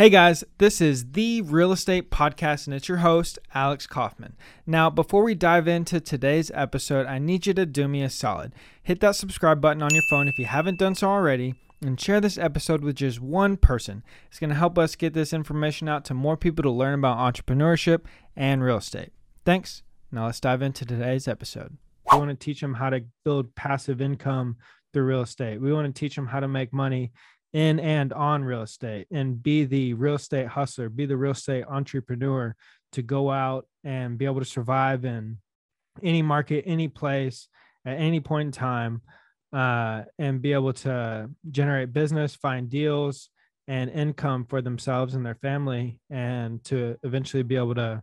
Hey guys, this is the Real Estate Podcast, and it's your host, Alex Coffman. Now, before we dive into today's episode, I need you to do me a solid. Hit that subscribe button on your phone if you haven't done so already, and share this episode with just one person. It's going to help us get this information out to more people to learn about entrepreneurship and real estate. Thanks. Now, let's dive into today's episode. We want to teach them how to build passive income through real estate. We want to teach them how to make money in and on real estate and be the real estate hustler, be the real estate entrepreneur to go out and be able to survive in any market, any place, at any point in time, uh, and be able to generate business, find deals, and income for themselves and their family, and to eventually be able to,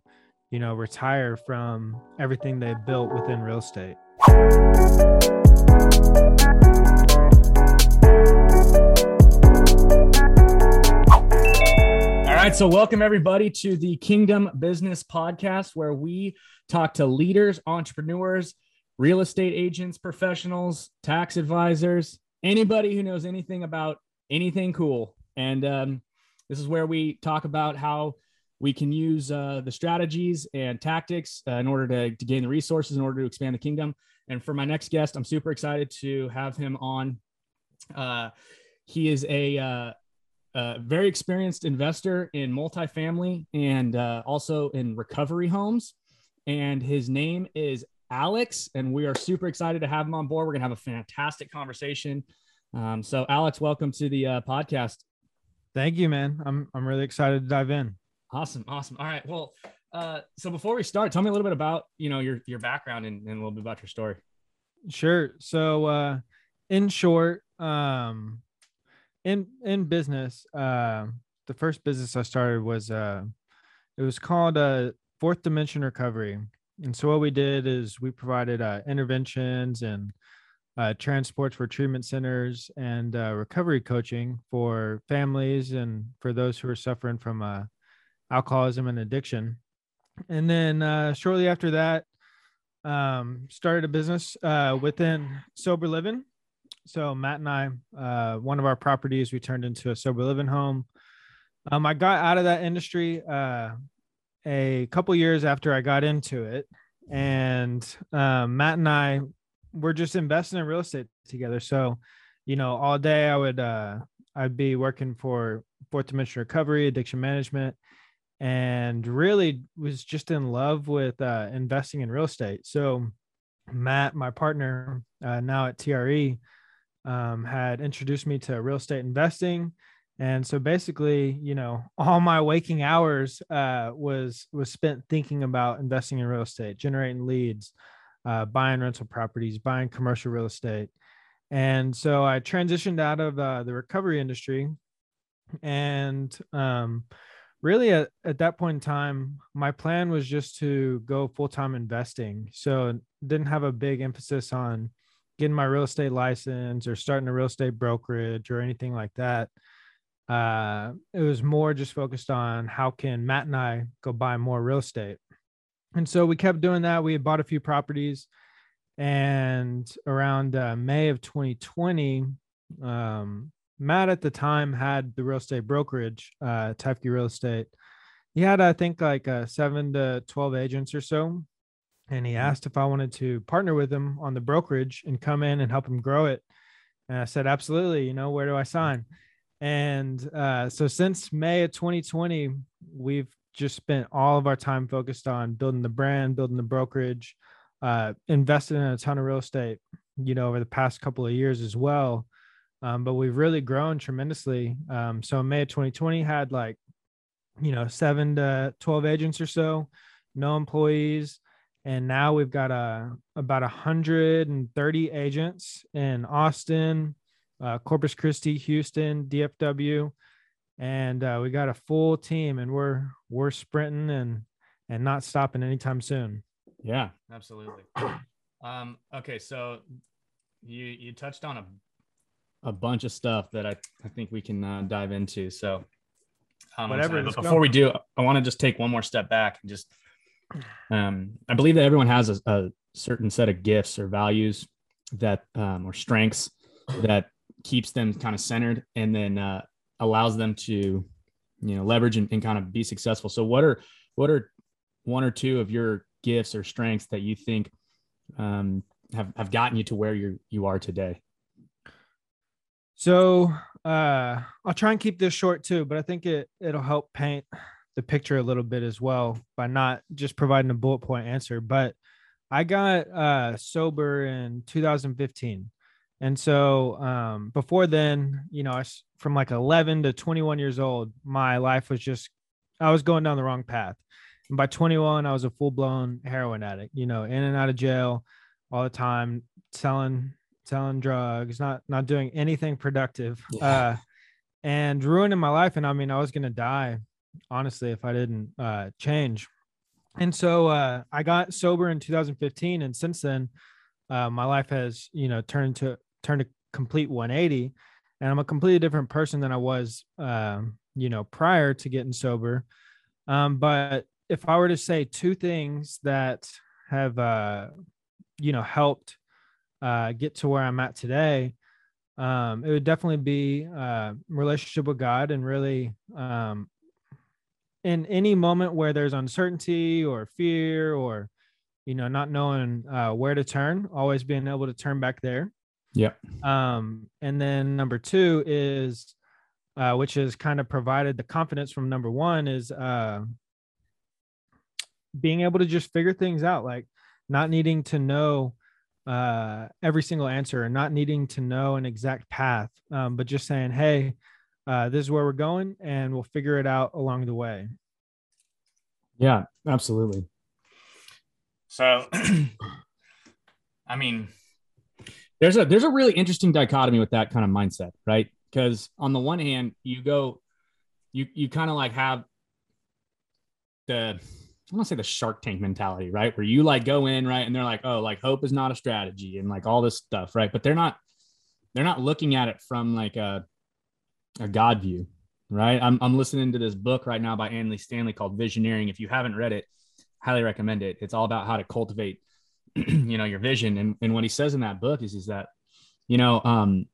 you know, retire from everything they built within real estate. Right, so welcome everybody to the Kingdom Business Podcast, where we talk to leaders, entrepreneurs, real estate agents, professionals, tax advisors, anybody who knows anything about anything cool. And um, this is where we talk about how we can use uh, the strategies and tactics uh, in order to, to gain the resources in order to expand the kingdom. And for my next guest, I'm super excited to have him on. Uh, he is a uh, uh, very experienced investor in multifamily and uh, also in recovery homes. And his name is Alex, and we are super excited to have him on board. We're going to have a fantastic conversation. Um, so, Alex, welcome to the uh, podcast. Thank you, man. I'm I'm really excited to dive in. Awesome, awesome. All right. Well, uh, so before we start, tell me a little bit about you know your your background and, and a little bit about your story. Sure. So, uh, in short, um, in in business, uh, the first business I started was uh, it was called uh, Fourth Dimension Recovery, and so what we did is we provided uh, interventions and uh, transports for treatment centers and uh, recovery coaching for families and for those who are suffering from uh, alcoholism and addiction. And then uh, shortly after that, um, started a business uh, within sober living so Matt and I, uh, one of our properties, we turned into a sober living home. Um, I got out of that industry uh, a couple years after I got into it, and uh, Matt and I were just investing in real estate together. So, you know, all day I would uh, I'd be working for Fourth Dimension Recovery, addiction management, and really was just in love with uh, investing in real estate. So, Matt, my partner uh, now at TRE um, had introduced me to real estate investing. And so basically you know all my waking hours uh, was was spent thinking about investing in real estate generating leads uh, buying rental properties buying commercial real estate. And so i transitioned out of uh, the recovery industry. And um, really at, at that point in time my plan was just to go full-time investing. So didn't have a big emphasis on getting my real estate license or starting a real estate brokerage or anything like that. Uh, it was more just focused on how can Matt and I go buy more real estate. And so we kept doing that. We had bought a few properties. And around uh, May of 2020, um, Matt at the time had the real estate brokerage, uh, Real Estate. He had, I think, like uh, seven to 12 agents or so and he asked if I wanted to partner with him on the brokerage and come in and help him grow it. And I said, absolutely. You know, where do I sign? And uh, so since May of 2020, we've just spent all of our time focused on building the brand, building the brokerage, uh, invested in a ton of real estate, you know, over the past couple of years as well. Um, but we've really grown tremendously. Um, so in May of 2020 had like, you know, seven to 12 agents or so, no employees and now we've got a about 130 agents in Austin, uh, Corpus Christi, Houston, DFW, and uh, we got a full team, and we're we're sprinting and and not stopping anytime soon. Yeah, absolutely. Um, okay, so you you touched on a a bunch of stuff that I, I think we can uh, dive into. So um, whatever. But before go. we do, I want to just take one more step back and just um, I believe that everyone has a, a, certain set of gifts or values that um, or strengths that keeps them kind of centered and then uh, allows them to you know, leverage and, and kind of be successful. So what are, what are one or two of your gifts or strengths that you think um, have, have gotten you to where you you are today? So uh, I'll try and keep this short too, but I think it it'll help paint the picture a little bit as well by not just providing a bullet point answer. But I got uh, sober in 2015. And so um, before then, you know, I, from like 11 to 21 years old, my life was just, I was going down the wrong path. And by 21, I was a full blown heroin addict, you know, in and out of jail all the time, selling, selling drugs, not, not doing anything productive, yeah. uh, and ruining my life. And I mean, I was going to die, honestly, if I didn't uh, change. And so uh, I got sober in 2015. And since then, uh, my life has, you know, turned to turned a complete 180 and I'm a completely different person than I was, um, you know, prior to getting sober. Um, but if I were to say two things that have, uh, you know, helped uh, get to where I'm at today, um, it would definitely be uh, relationship with God and really um, in any moment where there's uncertainty or fear or, you know, not knowing uh, where to turn, always being able to turn back there. Yeah. Um, and then number two is, uh, which has kind of provided the confidence from number one is uh, being able to just figure things out, like not needing to know uh, every single answer and not needing to know an exact path, um, but just saying, hey, uh, this is where we're going and we'll figure it out along the way. Yeah, absolutely. So, I mean, there's a there's a really interesting dichotomy with that kind of mindset, right? Because on the one hand, you go, you you kind of like have the I want to say the Shark Tank mentality, right? Where you like go in, right, and they're like, oh, like hope is not a strategy, and like all this stuff, right? But they're not they're not looking at it from like a a God view, right? I'm I'm listening to this book right now by Andy Stanley called Visioneering. If you haven't read it, highly recommend it. It's all about how to cultivate you know your vision. And, and what he says in that book is is that you know um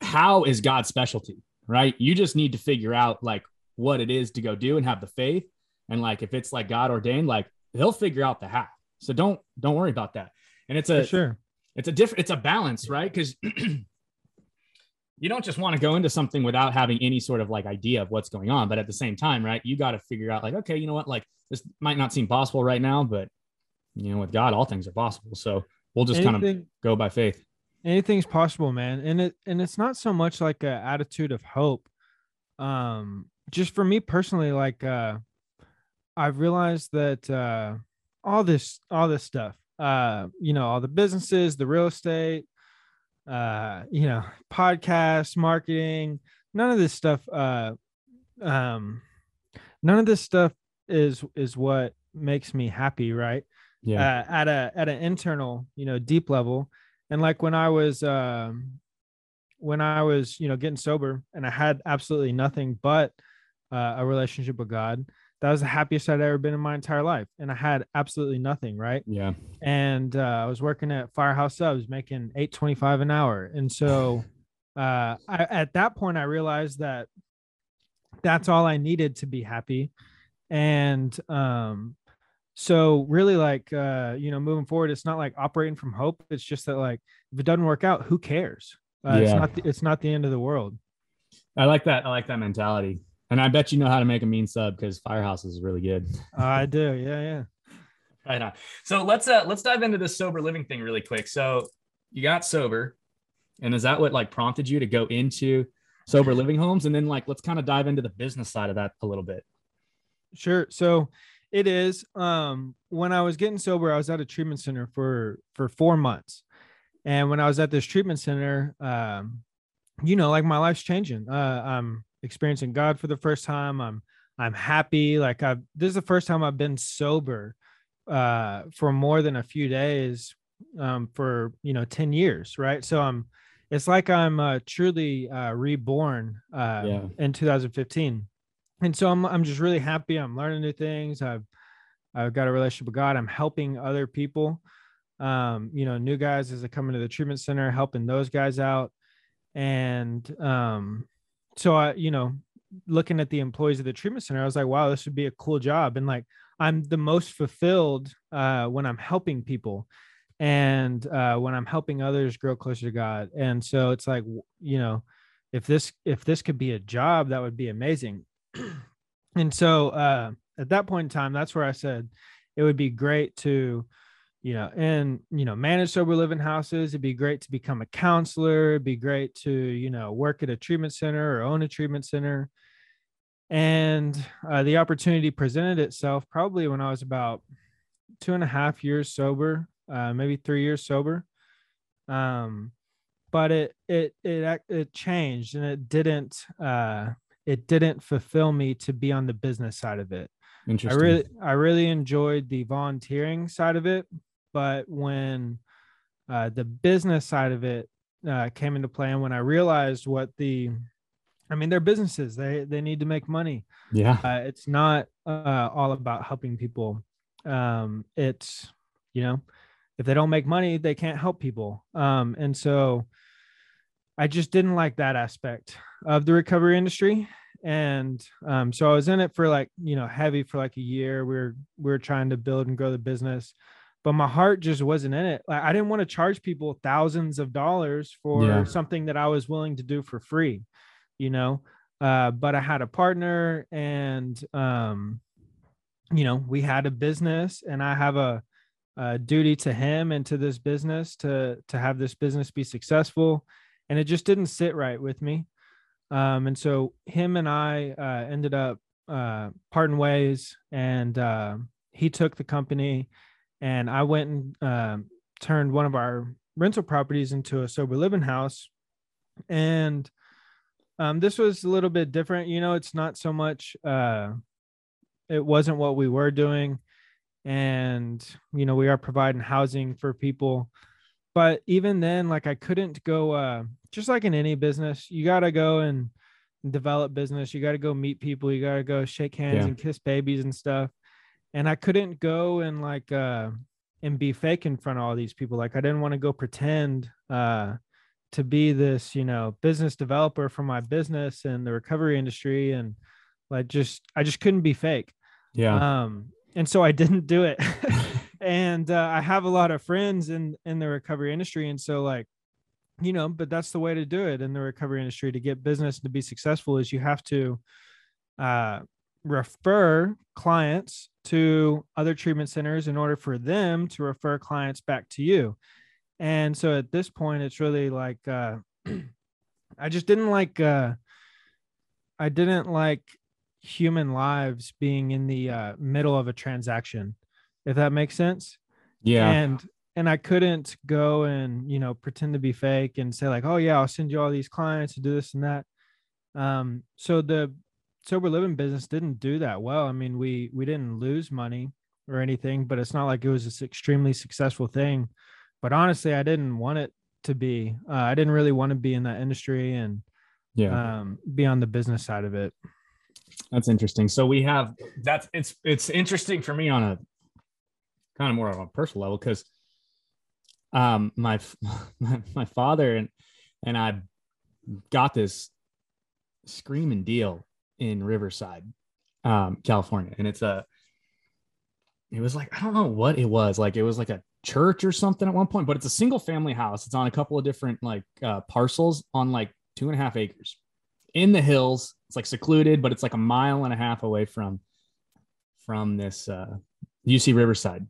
how is god's specialty right? You just need to figure out like what it is to go do and have the faith. And like if it's like god ordained like he'll figure out the how. So don't don't worry about that. And it's a For sure. it's a different it's a balance right? Because you don't just want to go into something without having any sort of like idea of what's going on but at the same time right you got to figure out like okay you know what like this might not seem possible right now but you know, with God, all things are possible. So we'll just Anything, kind of go by faith. Anything's possible, man. And it and it's not so much like an attitude of hope. Um, just for me personally, like uh I've realized that uh all this all this stuff, uh, you know, all the businesses, the real estate, uh, you know, podcasts, marketing, none of this stuff, uh um none of this stuff is is what makes me happy, right? yeah uh, at a at an internal you know deep level and like when i was um when i was you know getting sober and i had absolutely nothing but uh, a relationship with god that was the happiest i'd ever been in my entire life and i had absolutely nothing right? Yeah. And uh, i was working at firehouse subs making 825 an hour and so uh I, at that point i realized that that's all i needed to be happy. And um so really like uh you know moving forward it's not like operating from hope. It's just that like if it doesn't work out who cares? Uh, yeah. it's not the, it's not the end of the world. I like that i like that mentality and i bet you know how to make a mean sub because firehouse is really good. I do. Yeah yeah. Right on. So let's uh let's dive into this sober living thing really quick. So you got sober and is that what like prompted you to go into sober living homes? And then like let's kind of dive into the business side of that a little bit. Sure. So it is. Um, when I was getting sober, I was at a treatment center for for four months, and when I was at this treatment center, um, you know, like my life's changing. Uh, I'm experiencing God for the first time. I'm I'm happy. Like I've this is the first time I've been sober uh, for more than a few days um, for you know ten years, right? So I'm. It's like I'm uh, truly uh, reborn uh, yeah. in 2015 and so I'm I'm just really happy. I'm learning new things. I've I've got a relationship with God. I'm helping other people. Um, you know, new guys as they come into the treatment center, helping those guys out. And um, so I, you know, looking at the employees of the treatment center, I was like, wow, this would be a cool job. And like, I'm the most fulfilled uh, when I'm helping people and uh, when I'm helping others grow closer to God. And so it's like, you know, if this if this could be a job, that would be amazing. and so uh, at that point in time, that's where I said it would be great to, you know, and you know, manage sober living houses. It'd be great to become a counselor. It'd be great to, you know, work at a treatment center or own a treatment center. And uh, the opportunity presented itself probably when I was about two and a half years sober, uh, maybe three years sober. Um, but it it it it changed and it didn't uh it didn't fulfill me to be on the business side of it. Interesting. I really I really enjoyed the volunteering side of it, but when uh, the business side of it uh, came into play, and when I realized what the, I mean, they're businesses. They they need to make money. Yeah, uh, it's not uh, all about helping people. Um, it's you know, if they don't make money, they can't help people. Um, and so I just didn't like that aspect of the recovery industry. And um, so I was in it for like, you know, heavy for like a year. We are we are trying to build and grow the business, but my heart just wasn't in it. Like I didn't want to charge people thousands of dollars for yeah. something that I was willing to do for free, you know. Uh, but I had a partner and um, you know, we had a business and I have a, a duty to him and to this business to to have this business be successful and it just didn't sit right with me. Um, and so him and I uh, ended up uh, parting ways, and uh, he took the company, and I went and uh, turned one of our rental properties into a sober living house. And um, this was a little bit different. You know, it's not so much. Uh, it wasn't what we were doing, and you know, we are providing housing for people but even then like i couldn't go uh just like in any business, you got to go and develop business. You got to go meet people. You got to go shake hands yeah. and kiss babies and stuff. And I couldn't go and like, uh, and be fake in front of all these people. Like I didn't want to go pretend, uh, to be this, you know, business developer for my business and the recovery industry. And like, just, I just couldn't be fake. Yeah. Um, and so I didn't do it. and uh, I have a lot of friends in in the recovery industry, and so like you know but that's the way to do it in the recovery industry to get business and to be successful is you have to uh, refer clients to other treatment centers in order for them to refer clients back to you. And so at this point it's really like uh, i just didn't like uh, i didn't like human lives being in the uh, middle of a transaction if that makes sense. Yeah. And and I couldn't go and you know pretend to be fake and say like, oh yeah, I'll send you all these clients to do this and that. Um, so the sober living business didn't do that well. I mean, we we didn't lose money or anything, but it's not like it was this extremely successful thing. But honestly, I didn't want it to be. Uh, I didn't really want to be in that industry and yeah, um, be on the business side of it. That's interesting. So we have that's it's it's interesting for me on a kind of more of a personal level because um, my, my my father and and I got this screaming deal in Riverside, um, California, and it's a it was like I don't know what it was like it was like a church or something at one point, but it's a single family house. It's on a couple of different like uh, parcels on like two and a half acres in the hills. It's like secluded, but it's like a mile and a half away from from this uh, UC Riverside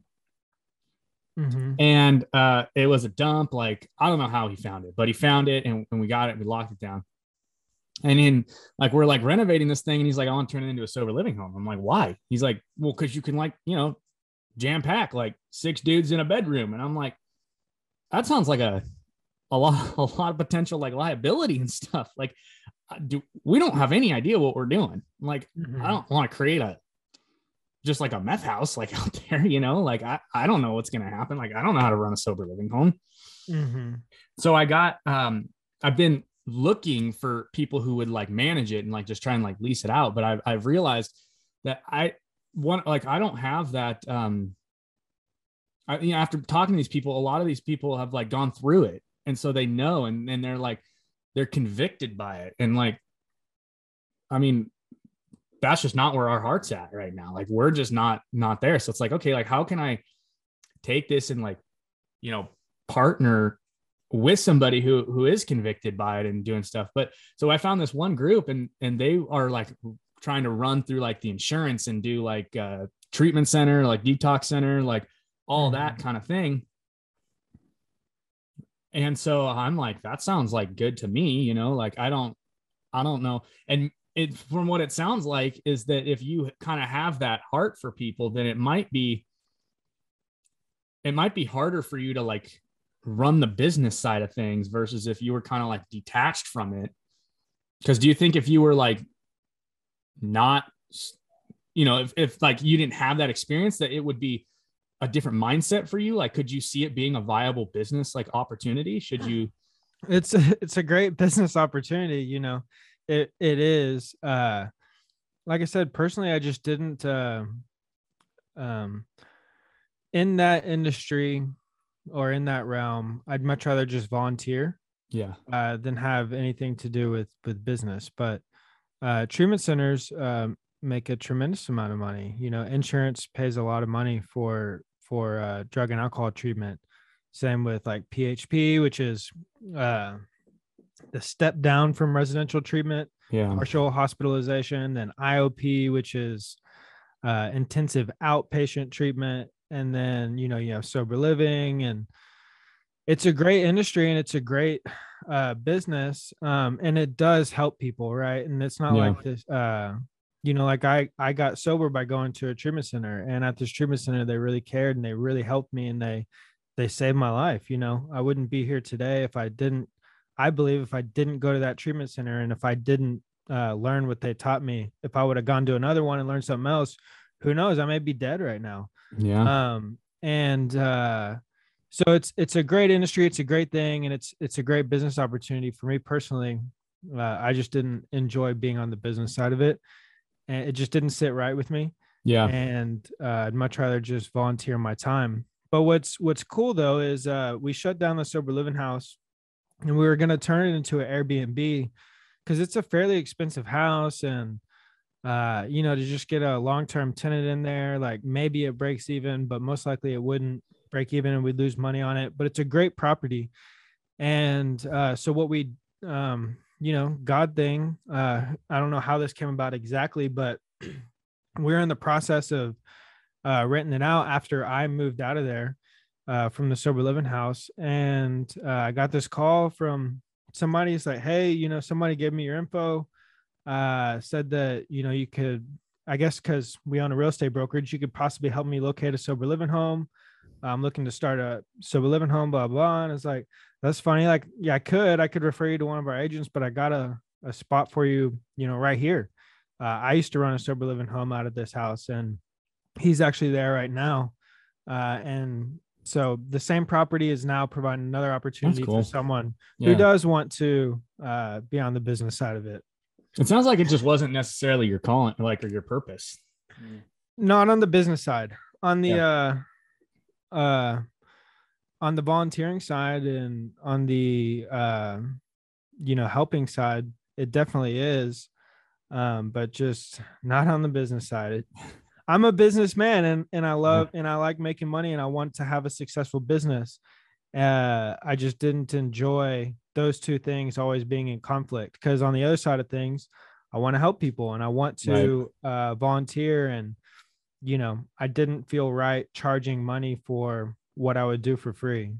Mm-hmm. And uh, it was a dump. Like, I don't know how he found it, but he found it and, and we got it. We locked it down. And in like, we're like renovating this thing. And he's like, I want to turn it into a sober living home. I'm like, why? He's like, well, because you can, like, you know, jam pack like six dudes in a bedroom. And I'm like, that sounds like a, a lot, a lot of potential like liability and stuff. Like, uh, do we don't have any idea what we're doing. like, mm-hmm. I don't want to create a just like a meth house like out there you know like i, I don't know what's going to happen like i don't know how to run a sober living home mm-hmm. so i got um i've been looking for people who would like manage it and like just try and like lease it out but i've, I've realized that i want like i don't have that um I, you know after talking to these people a lot of these people have like gone through it and so they know and and they're like they're convicted by it and like I mean, that's just not where our heart's at right now. Like we're just not not there. So it's like, okay, like how can I take this and like, you know, partner with somebody who who is convicted by it and doing stuff. But so I found this one group and and they are like trying to run through like the insurance and do like uh treatment center, like detox center, like all mm-hmm. that kind of thing. And so I'm like, that sounds like good to me, you know, like I don't, I don't know. And it, from what it sounds like, is that if you kind of have that heart for people, then it might be, it might be harder for you to like run the business side of things versus if you were kind of like detached from it. Because do you think if you were like not, you know, if, if like you didn't have that experience, that it would be a different mindset for you? Like, could you see it being a viable business like opportunity? Should you? It's a, it's a great business opportunity. You know, it it is. Uh, like I said, personally, I just didn't. Uh, um, in that industry or in that realm, I'd much rather just volunteer. Yeah. Uh, than have anything to do with with business, but uh, treatment centers um, make a tremendous amount of money. You know, insurance pays a lot of money for for uh, drug and alcohol treatment. Same with like PHP, which is uh, the step down from residential treatment, yeah. partial hospitalization, then IOP, which is uh, intensive outpatient treatment, and then you know you have sober living, and it's a great industry and it's a great uh, business, um, and it does help people, right? And it's not yeah. like this. Uh, you know like i i got sober by going to a treatment center and at this treatment center they really cared and they really helped me and they they saved my life you know i wouldn't be here today if i didn't i believe if i didn't go to that treatment center and if i didn't uh, learn what they taught me if i would have gone to another one and learned something else who knows i may be dead right now yeah um and uh so it's it's a great industry it's a great thing and it's it's a great business opportunity for me personally uh, i just didn't enjoy being on the business side of it and it just didn't sit right with me. Yeah. And uh, I'd much rather just volunteer my time. But what's what's cool though is uh, we shut down the sober living house, and we were gonna turn it into an Airbnb because it's a fairly expensive house, and uh, you know to just get a long term tenant in there, like maybe it breaks even, but most likely it wouldn't break even, and we'd lose money on it. But it's a great property, and uh, so what we um, you know, God thing. Uh, I don't know how this came about exactly, but we're in the process of uh, renting it out after I moved out of there uh, from the sober living house, and uh, I got this call from somebody. It's like, hey, you know, somebody gave me your info. Uh, said that you know you could, I guess, because we own a real estate brokerage, you could possibly help me locate a sober living home. I'm looking to start a sober living home, blah blah. And it's like, that's funny. Like, yeah, I could, I could refer you to one of our agents, but I got a, a spot for you, you know, right here. Uh, I used to run a sober living home out of this house, and he's actually there right now. Uh, and so the same property is now providing another opportunity cool. for someone yeah. who does want to uh, be on the business side of it. It sounds like it just wasn't necessarily your calling, like or your purpose. Not on the business side. On the yeah. uh, uh, on the volunteering side and on the uh, you know helping side it definitely is um, but just not on the business side it, i'm a businessman and, and i love and i like making money and i want to have a successful business uh, i just didn't enjoy those two things always being in conflict because on the other side of things i want to help people and i want to right. uh, volunteer and you know i didn't feel right charging money for what I would do for free.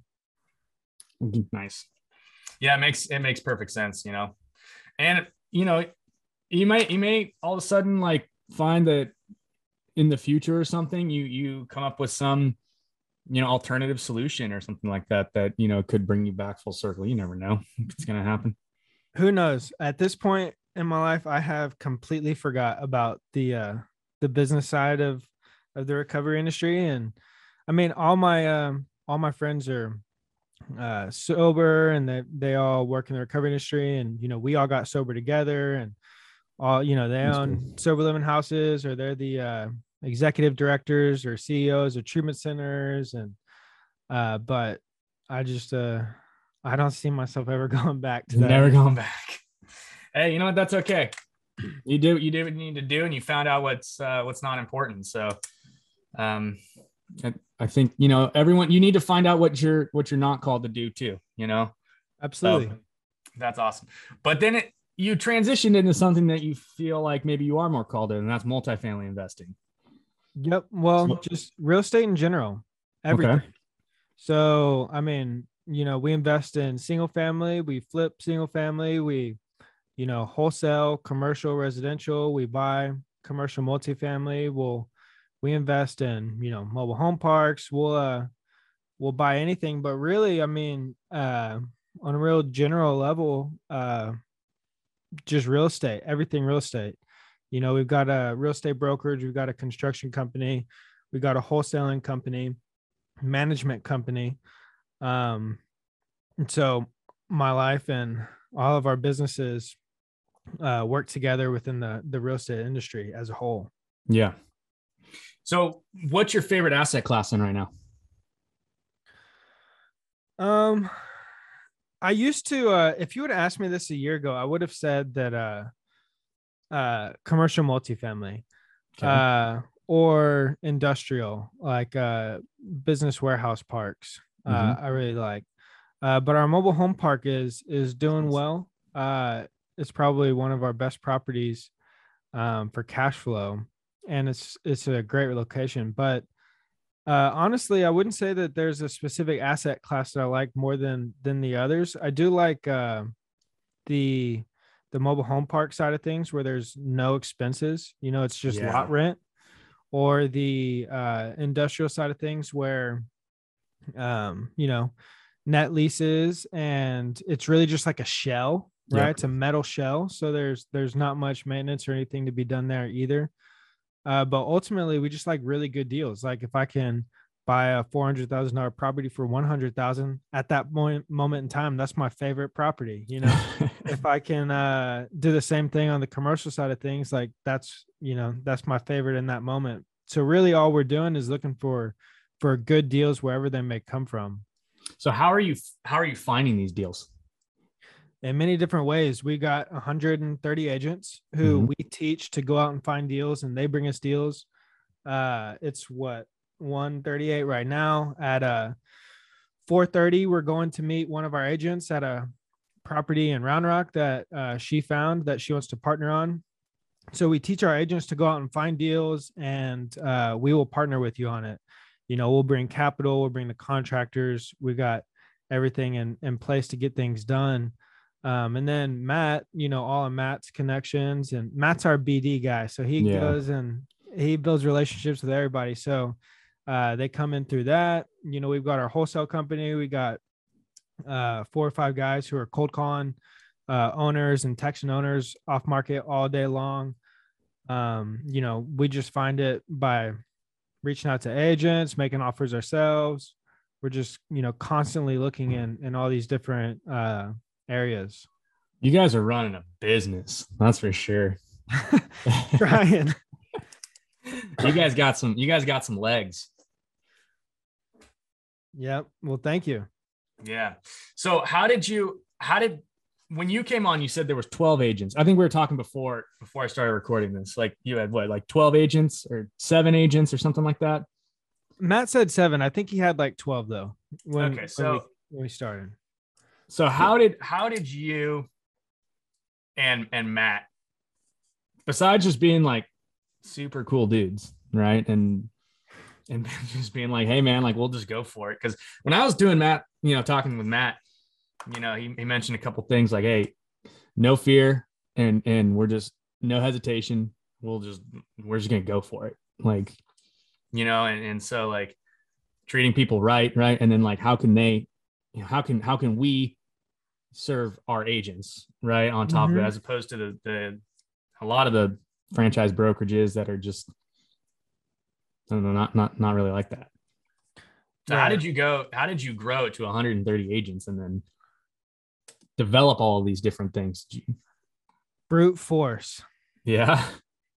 Nice. Yeah, it makes it makes perfect sense, you know. And you know, you might you may all of a sudden like find that in the future or something, you you come up with some you know alternative solution or something like that that you know could bring you back full circle. You never know it's gonna happen. Who knows? At this point in my life, I have completely forgot about the uh the business side of of the recovery industry and I mean, all my um, all my friends are uh, sober, and they they all work in the recovery industry, and you know, we all got sober together, and all you know, they That's own cool. sober living houses, or they're the uh, executive directors or CEOs or treatment centers, and uh, but I just uh, I don't see myself ever going back to that. Never going back. Hey, you know what? That's okay. you do you did what you need to do, and you found out what's uh, what's not important. So, um, I, I think you know everyone. You need to find out what you're what you're not called to do too. You know, absolutely. So, that's awesome. But then it you transitioned into something that you feel like maybe you are more called to, and that's multifamily investing. Yep. Well, so, just real estate in general, everything. Okay. So, I mean, you know, we invest in single family, we flip single family, we, you know, wholesale, commercial, residential, we buy commercial multifamily, we'll we invest in, you know, mobile home parks, we'll uh we'll buy anything, but really, I mean, uh on a real general level, uh just real estate, everything real estate. You know, we've got a real estate brokerage, we've got a construction company, we got a wholesaling company, management company. Um, and so my life and all of our businesses uh, work together within the the real estate industry as a whole. Yeah. So, what's your favorite asset class in right now? Um, I used to. Uh, if you would have asked me this a year ago, I would have said that uh, uh, commercial multifamily, okay. uh, or industrial, like uh, business warehouse parks. Uh, mm-hmm. Uh, I really like. Uh, but our mobile home park is is doing well. Uh, it's probably one of our best properties um, for cash flow, and it's it's a great location. But uh, honestly, I wouldn't say that there's a specific asset class that I like more than than the others. I do like uh, the the mobile home park side of things where there's no expenses. You know, it's just yeah. lot rent, or the uh, industrial side of things where, um, you know, net leases and it's really just like a shell right yep. it's a metal shell so there's there's not much maintenance or anything to be done there either uh, but ultimately we just like really good deals like if i can buy a $400000 property for 100000 at that moment moment in time that's my favorite property you know if i can uh, do the same thing on the commercial side of things like that's you know that's my favorite in that moment so really all we're doing is looking for for good deals wherever they may come from so how are you how are you finding these deals? In many different ways. We got 130 agents who mm-hmm. we teach to go out and find deals and they bring us deals. Uh it's what 138 right now at uh 4:30 we're going to meet one of our agents at a property in Round Rock that uh, she found that she wants to partner on. So we teach our agents to go out and find deals, and uh, we will partner with you on it you know we'll bring capital we'll bring the contractors we got everything in, in place to get things done um, and then matt you know all of matt's connections and matt's our bd guy so he yeah. goes and he builds relationships with everybody so uh, they come in through that you know we've got our wholesale company we got uh, four or five guys who are cold calling uh, owners and texting owners off market all day long um, you know we just find it by reaching out to agents, making offers ourselves. We're just, you know, constantly looking in in all these different uh areas. You guys are running a business, that's for sure. Trying. you guys got some you guys got some legs. Yep. Well, thank you. Yeah. So how did you how did when you came on, you said there was 12 agents. I think we were talking before before I started recording this. Like you had what, like 12 agents or seven agents or something like that. Matt said seven. I think he had like 12 though. When, okay, so when we, when we started. So how did how did you and and Matt, besides just being like super cool dudes, right? And and just being like, hey man, like we'll just go for it. Because when I was doing Matt, you know, talking with Matt, you know, he, he mentioned a couple things like, hey, no fear and and we're just no hesitation. We'll just we're just gonna go for it. Like, you know, and, and so like treating people right, right. And then like how can they, you know, how can how can we serve our agents, right? On top mm-hmm. of it, mm-hmm. as opposed to the the a lot of the franchise brokerages that are just I don't not not not really like that. So how did you go? How did you grow to 130 agents and then develop all of these different things? Brute force. Yeah.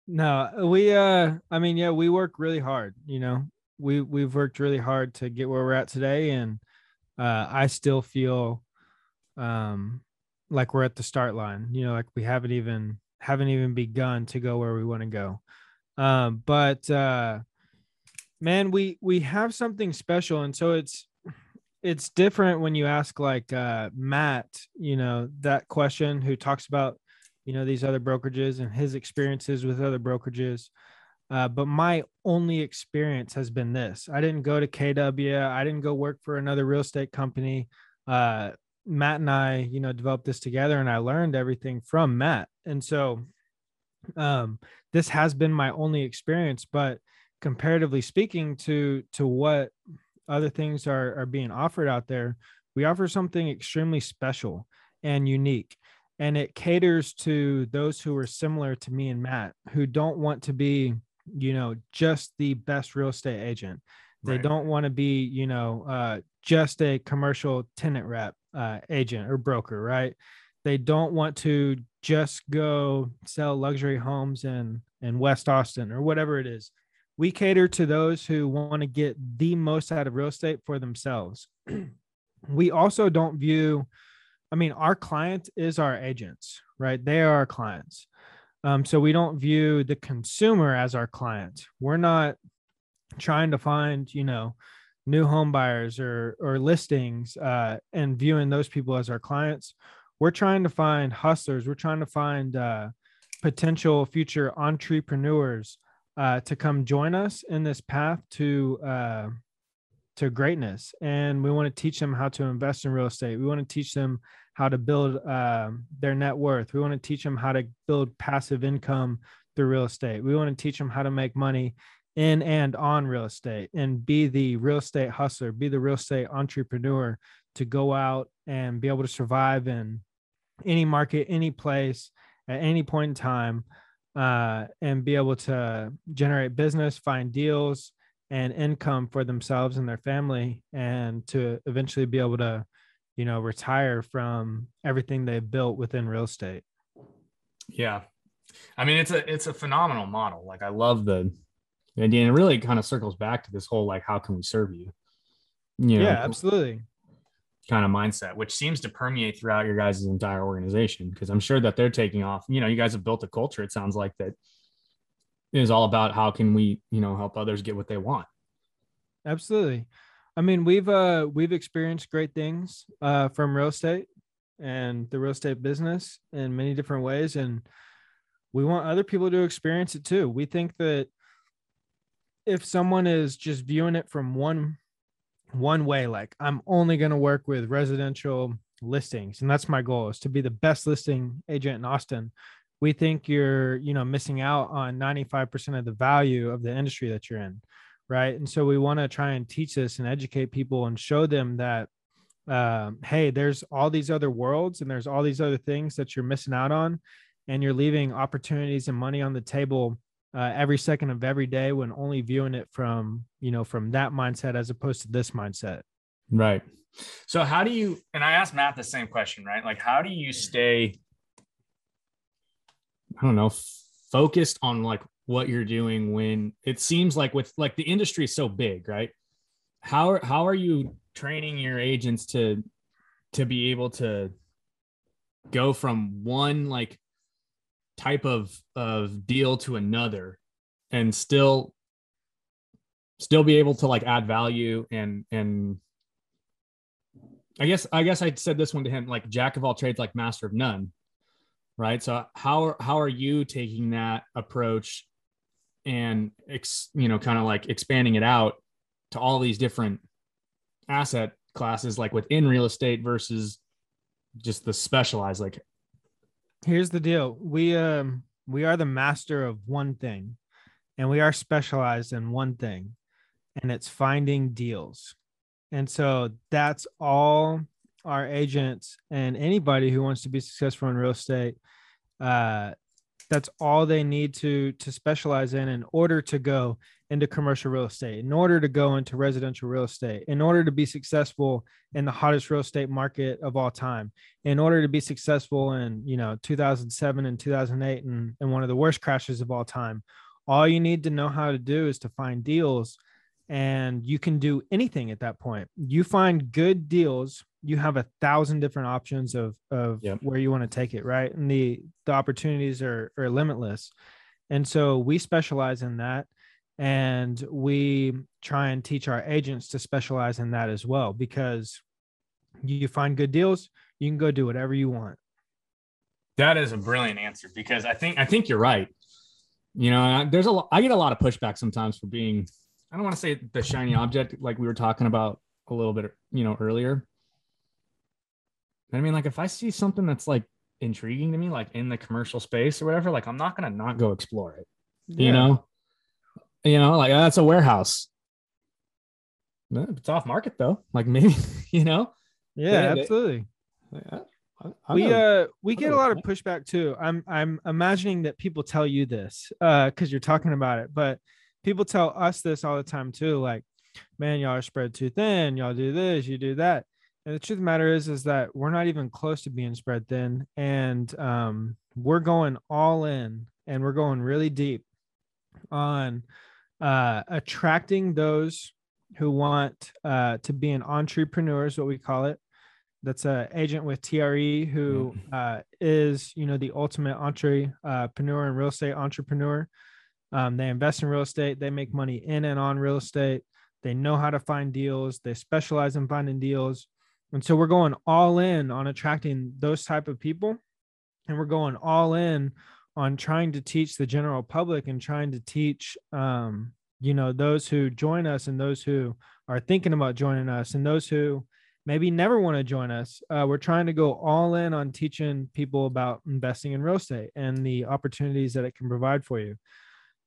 No, we uh I mean, yeah, we work really hard, you know. We we've worked really hard to get where we're at today and uh I still feel um like we're at the start line, you know, like we haven't even haven't even begun to go where we want to go. Um, but uh, man, we we have something special, and so it's it's different when you ask like uh, Matt, you know, that question who talks about you know these other brokerages and his experiences with other brokerages. Uh, but my only experience has been this. I didn't go to KW. I didn't go work for another real estate company. Uh, Matt and I, you know, developed this together, and I learned everything from Matt. And so, um, this has been my only experience. But comparatively speaking to to what other things are are being offered out there, we offer something extremely special and unique. And it caters to those who are similar to me and Matt who don't want to be you know just the best real estate agent. They right. don't want to be you know uh, just a commercial tenant rep uh, agent or broker right? They don't want to just go sell luxury homes in in west austin or whatever it is we cater to those who want to get the most out of real estate for themselves we also don't view I mean, our client is our agents, right? They are our clients. Um, so we don't view the consumer as our client. We're not trying to find, you know, new home buyers or or listings uh, and viewing those people as our clients. We're trying to find hustlers. We're trying to find uh, potential future entrepreneurs uh, to come join us in this path to uh, to greatness. And we want to teach them how to invest in real estate. We want to teach them how to build uh, their net worth. We want to teach them how to build passive income through real estate. We want to teach them how to make money in and on real estate and be the real estate hustler, be the real estate entrepreneur to go out and be able to survive in any market, any place, at any point in time, uh, and be able to generate business, find deals, and income for themselves and their family, and to eventually be able to you know, retire from everything they've built within real estate. Yeah. I mean, it's a it's a phenomenal model. Like I love the idea and it really kind of circles back to this whole like how can we serve you? You know, yeah, absolutely. Kind of mindset, which seems to permeate throughout your guys' entire organization. Because I'm sure that they're taking off. You know, you guys have built a culture, it sounds like that is all about how can we, you know, help others get what they want. Absolutely. I mean, we've uh we've experienced great things uh from real estate and the real estate business in many different ways and we want other people to experience it too. We think that if someone is just viewing it from one one way like I'm only going to work with residential listings and that's my goal is to be the best listing agent in Austin. We think you're, you know, missing out on 95% of the value of the industry that you're in right and so we want to try and teach this and educate people and show them that um, hey there's all these other worlds and there's all these other things that you're missing out on and you're leaving opportunities and money on the table uh, every second of every day when only viewing it from you know from that mindset as opposed to this mindset. Right. So how do you and i asked matt the same question right? Like how do you stay i don't know focused on like what you're doing when it seems like with like the industry is so big, right? How how are you training your agents to to be able to go from one like type of of deal to another and still still be able to like add value and and I guess I guess I said this one to him like jack of all trades like master of none right? So how how are you taking that approach and ex, you know kind of like expanding it out to all these different asset classes like within real estate versus just the specialized like here's the deal. We um we are the master of one thing and we are specialized in one thing and it's finding deals. And so that's all our agents and anybody who wants to be successful in real estate uh that's all they need to to specialize in in order to go into commercial real estate in order to go into residential real estate in order to be successful in the hottest real estate market of all time in order to be successful in you know 2007 and 2008 and, and one of the worst crashes of all time all you need to know how to do is to find deals and you can do anything at that point. You find good deals, you have a thousand different options of of Yep. where you want to take it, right? And the the opportunities are are limitless. And so we specialize in that and we try and teach our agents to specialize in that as well because you find good deals, you can go do whatever you want. That is a brilliant answer because I think I think you're right. You know, there's a lot, I get a lot of pushback sometimes for being I don't want to say the shiny object like we were talking about a little bit, you know, earlier. But I mean, like if I see something that's like intriguing to me, like in the commercial space or whatever, like I'm not gonna not go explore it. You know, you know, like that's a warehouse. Eh, It's off market though. Like maybe, you know, Yeah, Yeah, absolutely. I- I- I we know. uh we get a lot of pushback too. I'm I'm imagining that people tell you this uh because you're talking about it, but people tell us this all the time too. Like, man, y'all are spread too thin. Y'all do this, you do that. And the truth of the matter is, is that we're not even close to being spread thin, and um, we're going all in, and we're going really deep on uh, attracting those who want uh, to be an entrepreneur, is what we call it. That's a agent with TRE who uh, is, you know, the ultimate entrepreneur and real estate entrepreneur. Um, they invest in real estate. They make money in and on real estate. They know how to find deals. They specialize in finding deals. And so we're going all in on attracting those type of people. And we're going all in on trying to teach the general public and trying to teach, um, you know, those who join us and those who are thinking about joining us and those who maybe never want to join us. Uh, we're trying to go all in on teaching people about investing in real estate and the opportunities that it can provide for you.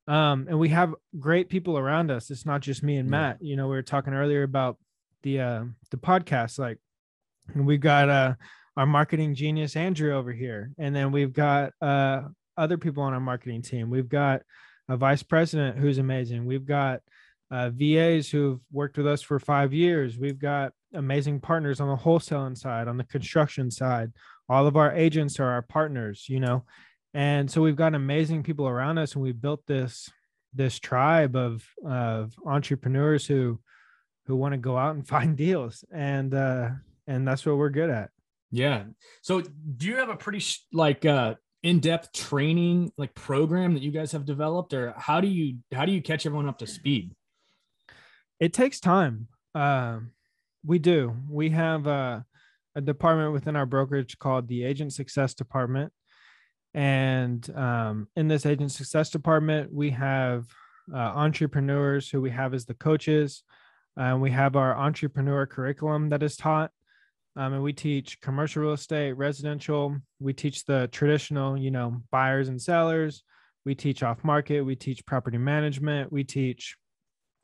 Um, and we have great people around us. It's not just me and. Matt. You know, we were talking earlier about the uh, the podcast. Like, we've got uh, our marketing genius Andrew over here, and then we've got uh, other people on our marketing team. We've got a vice president who's amazing. We've got uh, VAs who've worked with us for five years. We've got amazing partners on the wholesaling side, on the construction side. All of our agents are our partners, you know, and so we've got amazing people around us, and we've built this this tribe of of entrepreneurs who who want to go out and find deals, and uh, and that's what we're good at. Yeah. So do you have a pretty like uh in-depth training like program that you guys have developed or how do you how do you catch everyone up to speed? it takes time. Um, we do. We have a, a department within our brokerage called the Agent Success Department. And um, in this Agent Success Department, we have uh, entrepreneurs who we have as the coaches. And we have our entrepreneur curriculum that is taught. Um, and we teach commercial real estate, residential. We teach the traditional, you know, buyers and sellers. We teach off market. We teach property management. We teach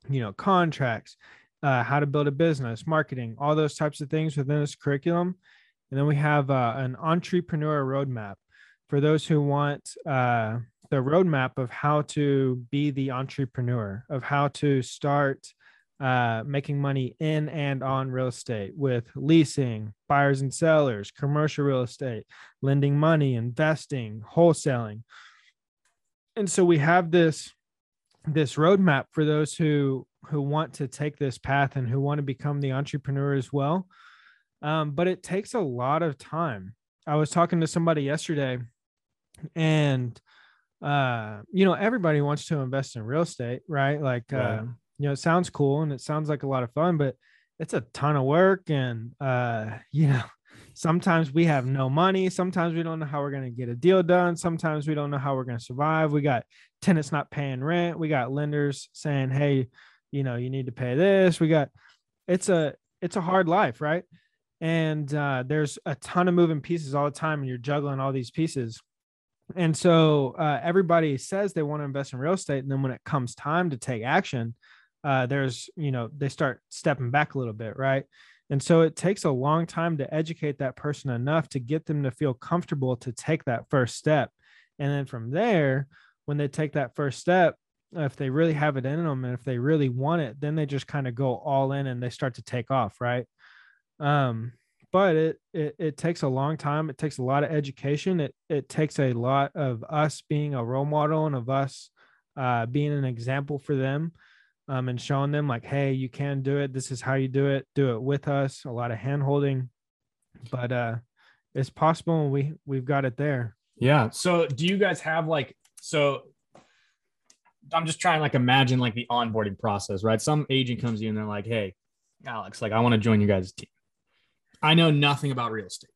you know contracts uh, how to build a business marketing all those types of things within this curriculum and then we have uh, an entrepreneur roadmap for those who want uh, the roadmap of how to be the entrepreneur of how to start uh, making money in and on real estate with leasing buyers and sellers commercial real estate lending money investing wholesaling. And so we have this this roadmap for those who who want to take this path and who want to become the entrepreneur as well. Um, but it takes a lot of time. I was talking to somebody yesterday and uh you know everybody wants to invest in real estate right? Like Right. uh you know it sounds cool and it sounds like a lot of fun but it's a ton of work and uh you know sometimes we have no money. Sometimes we don't know how we're going to get a deal done. Sometimes we don't know how we're going to survive. We got tenants not paying rent. We got lenders saying hey you know you need to pay this. We got it's a it's a hard life right? And uh, there's a ton of moving pieces all the time and you're juggling all these pieces. And so uh, everybody says they want to invest in real estate and then when it comes time to take action uh, there's you know they start stepping back a little bit right? And so it takes a long time to educate that person enough to get them to feel comfortable to take that first step. And then from there when they take that first step if they really have it in them and if they really want it then they just kind of go all in and they start to take off right? Um but it, it it takes a long time. It takes a lot of education. It it takes a lot of us being a role model and of us uh being an example for them um, and showing them like, hey, you can do it. This is how you do it. Do it with us. A lot of hand holding, but uh, it's possible. And we we've got it there. Yeah. So do you guys have like so? I'm just trying like imagine like the onboarding process, right? Some agent comes in and they're like, "Hey, Alex, like I want to join you guys' team. I know nothing about real estate,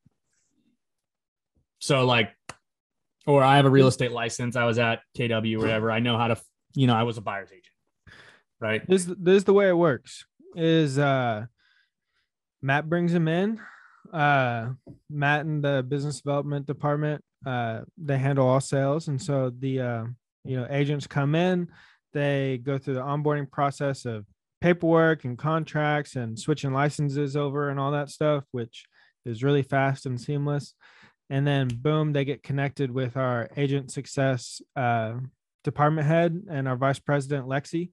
so like, or I have a real estate license. I was at KW, whatever. I know how to, you know, I was a buyer's agent, right? This this is the way it works. Is uh, Matt brings him in. Uh, Matt and the business development department uh, they handle all sales, and so the uh, you know agents come in, they go through the onboarding process of paperwork and contracts and switching licenses over and all that stuff, which is really fast and seamless. And then boom, they get connected with our agent success uh, department head and our vice president Lexi,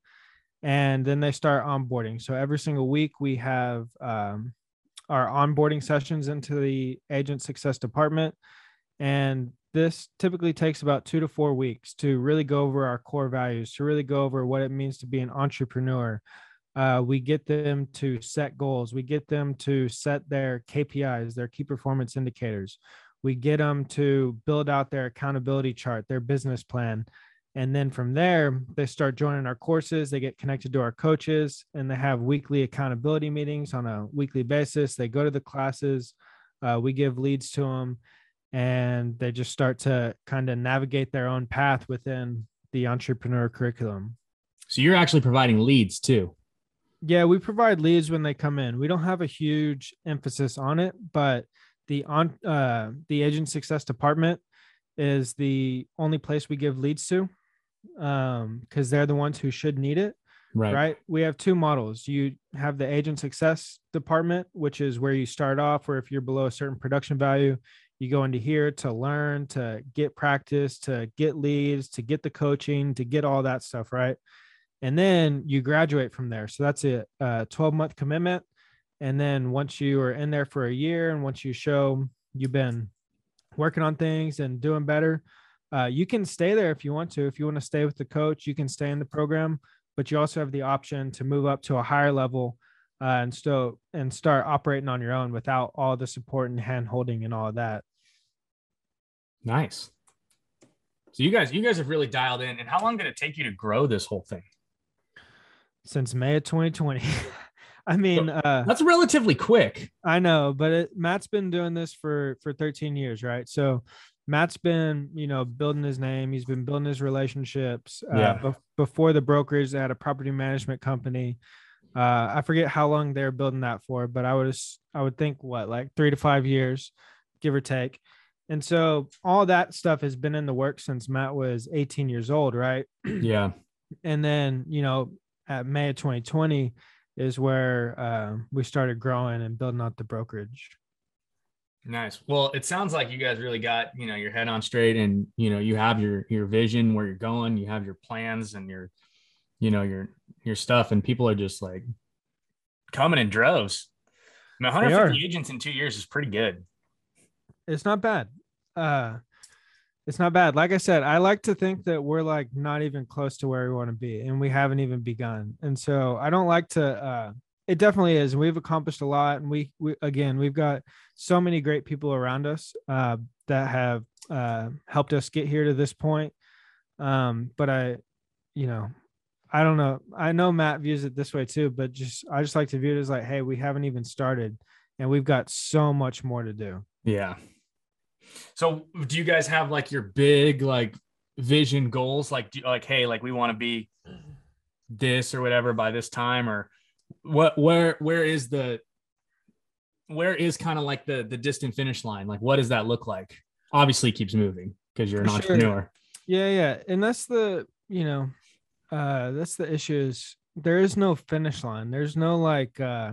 and then they start onboarding. So every single week we have um, our onboarding sessions into the agent success department and this typically takes about two to four weeks to really go over our core values, to really go over what it means to be an entrepreneur. Uh, we get them to set goals. We get them to set their KPIs, their key performance indicators. We get them to build out their accountability chart, their business plan. And then from there, they start joining our courses. They get connected to our coaches and they have weekly accountability meetings on a weekly basis. They go to the classes. Uh, we give leads to them and they just start to kind of navigate their own path within the entrepreneur curriculum. So you're actually providing leads too. Yeah, we provide leads when they come in. We don't have a huge emphasis on it, but the on uh, the agent success department is the only place we give leads to um because they're the ones who should need it right. right? We have two models. You have the agent success department which is where you start off where if you're below a certain production value you go into here to learn to get practice to get leads to get the coaching to get all that stuff right? And then you graduate from there. So that's a, a 12 month commitment. And then once you are in there for a year and once you show you've been working on things and doing better uh, you can stay there if you want to if you want to stay with the coach you can stay in the program but you also have the option to move up to a higher level uh, and still and start operating on your own without all the support and hand holding and all of that. Nice. So you guys, you guys have really dialed in. And how long did it take you to grow this whole thing? Since May of 2020. I mean, uh, that's relatively quick. I know, but it, Matt's been doing this for for 13 years, right? So Matt's been, you know, building his name. He's been building his relationships. Uh, yeah. Be- before the brokers at a property management company, uh, I forget how long they're building that for, but I would I would think what like three to five years, give or take. And so all that stuff has been in the works since Matt was 18 years old, right? Yeah. And then you know at May of 2020 is where uh, we started growing and building out the brokerage. Nice. Well, it sounds like you guys really got you know your head on straight, and you know you have your your vision where you're going, you have your plans and your you know your your stuff and people are just like coming in droves. I mean, 150 agents in two years is pretty good. It's not bad. Uh it's not bad. Like i said i like to think that we're like not even close to where we want to be and we haven't even begun. And so i don't like to uh it definitely is we've accomplished a lot and we, we again we've got so many great people around us uh that have uh helped us get here to this point um but i you know I don't know. I know Matt views it this way too, but just I just like to view it as like, hey, we haven't even started and we've got so much more to do. Yeah. So do you guys have like your big like vision goals? Like do, like, hey, like we want to be this or whatever by this time, or what where where is the where is kind of like the the distant finish line? Like what does that look like? Obviously keeps moving because you're an For entrepreneur. Yeah, yeah. And that's the, you know, uh that's the issue is there is no finish line there's no like uh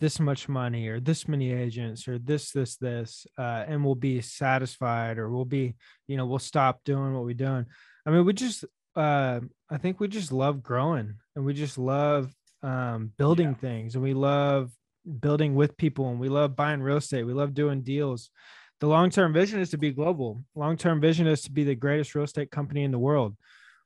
this much money or this many agents or this this this uh and we'll be satisfied or we'll be you know we'll stop doing what we're doing i mean we just uh i think we just love growing and we just love um building yeah. things and we love building with people and we love buying real estate we love doing deals the long-term vision is to be global long-term vision is to be the greatest real estate company in the world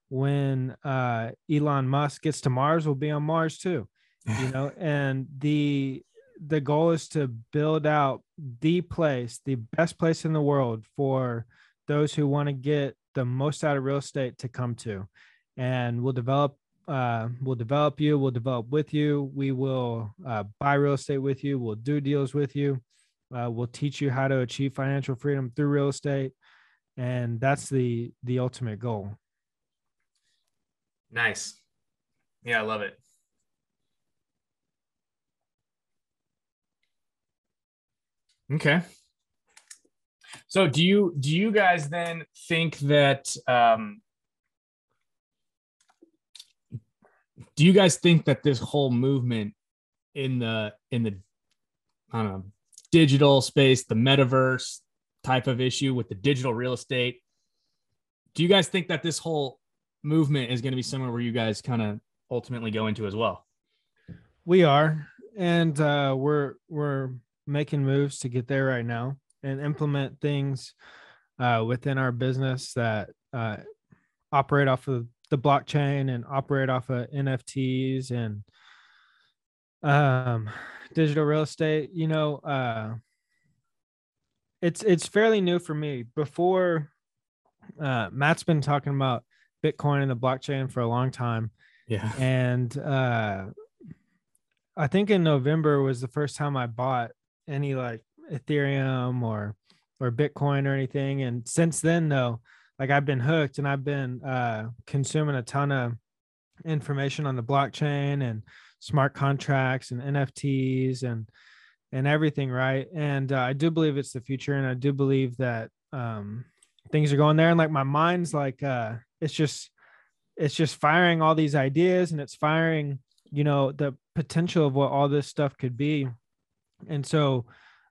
when uh, Elon Musk gets to Mars, we'll be on Mars too. You know, and the the goal is to build out the place, the best place in the world for those who want to get the most out of real estate to come to. And we'll develop uh, we'll develop you, we'll develop with you, we will uh, buy real estate with you, we'll do deals with you, uh, we'll teach you how to achieve financial freedom through real estate, and that's the the ultimate goal. Nice, yeah, I love it. Okay. So do you do you guys then think that um do you guys think that this whole movement in the in the I don't know digital space, the metaverse type of issue with the digital real estate, do you guys think that this whole movement is going to be somewhere where you guys kind of ultimately go into as well? We are, and uh, we're we're making moves to get there right now and implement things uh, within our business that uh, operate off of the blockchain and operate off of NFTs and um, digital real estate. You know, uh, it's it's fairly new for me. Before uh, Matt's been talking about Bitcoin and the blockchain for a long time. Yeah, and uh, I think in November was the first time I bought any like Ethereum or or Bitcoin or anything. And since then, though, like I've been hooked and I've been uh, consuming a ton of information on the blockchain and smart contracts and NFTs and and everything, right? And uh, I do believe it's the future, and I do believe that um, things are going there. And like my mind's like, uh, it's just it's just firing all these ideas, and it's firing, you know, the potential of what all this stuff could be and so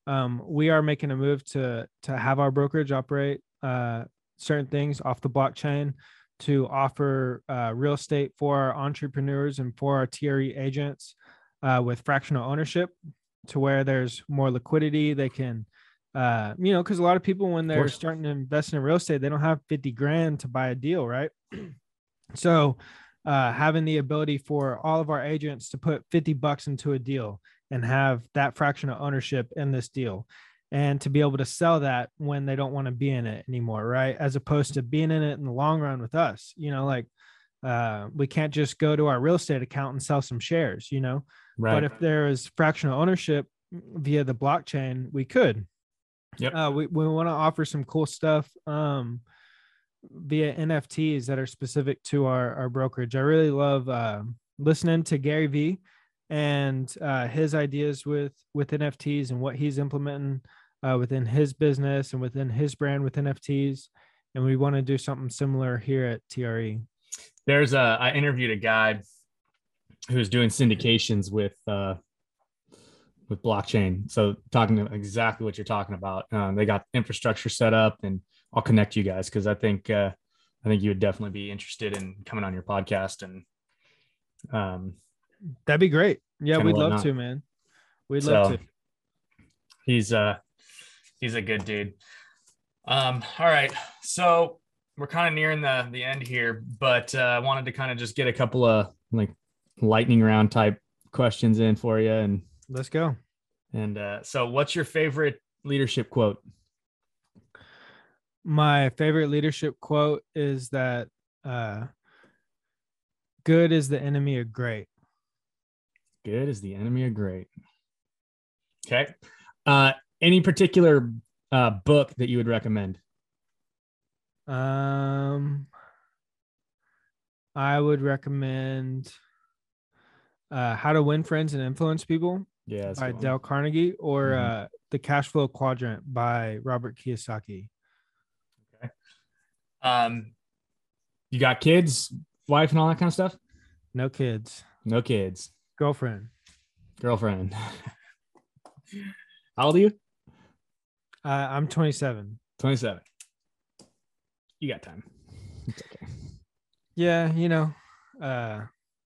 um, we are making a move to to have our brokerage operate uh, certain things off the blockchain to offer uh, real estate for our entrepreneurs and for our TRE agents uh, with fractional ownership to where there's more liquidity. They can, uh, you know, because a lot of people, when they're starting to invest in real estate, they don't have 50 grand to buy a deal, right? so, uh, having the ability for all of our agents to put 50 bucks into a deal and have that fraction of ownership in this deal and to be able to sell that when they don't want to be in it anymore right as opposed to being in it in the long run with us you know like uh, we can't just go to our real estate account and sell some shares you know right. but if there is fractional ownership via the blockchain we could yep. Uh, we, we want to offer some cool stuff um, via nfts that are specific to our, our brokerage i really love uh, listening to gary vee and uh, his ideas with with NFTs and what he's implementing uh, within his business and within his brand with NFTs. And we want to do something similar here at TRE. There's a I interviewed a guy who's doing syndications with uh, with blockchain. So talking to exactly what you're talking about. Um, they got infrastructure set up, and I'll connect you guys because I think uh, I think you would definitely be interested in coming on your podcast and um, That'd be great. Yeah, we'd love to, man. We'd so, love to. He's uh he's a good dude. Um, all right. So we're kind of nearing the the end here, but uh, I wanted to kind of just get a couple of like lightning round type questions in for you and let's go. And uh, so what's your favorite leadership quote? My favorite leadership quote is that uh good is the enemy of great. Good is the enemy of great. Okay. Uh, any particular uh, book that you would recommend? Um, I would recommend uh, How to Win Friends and Influence People yeah, by Dale Carnegie or mm-hmm. uh, The Cash Flow Quadrant by Robert Kiyosaki. Okay. Um, you got kids, wife, and all that kind of stuff? No kids. No kids. Girlfriend. Girlfriend. How old are you? Uh, I'm 27. 27. You got time. It's okay. Yeah, you know, uh,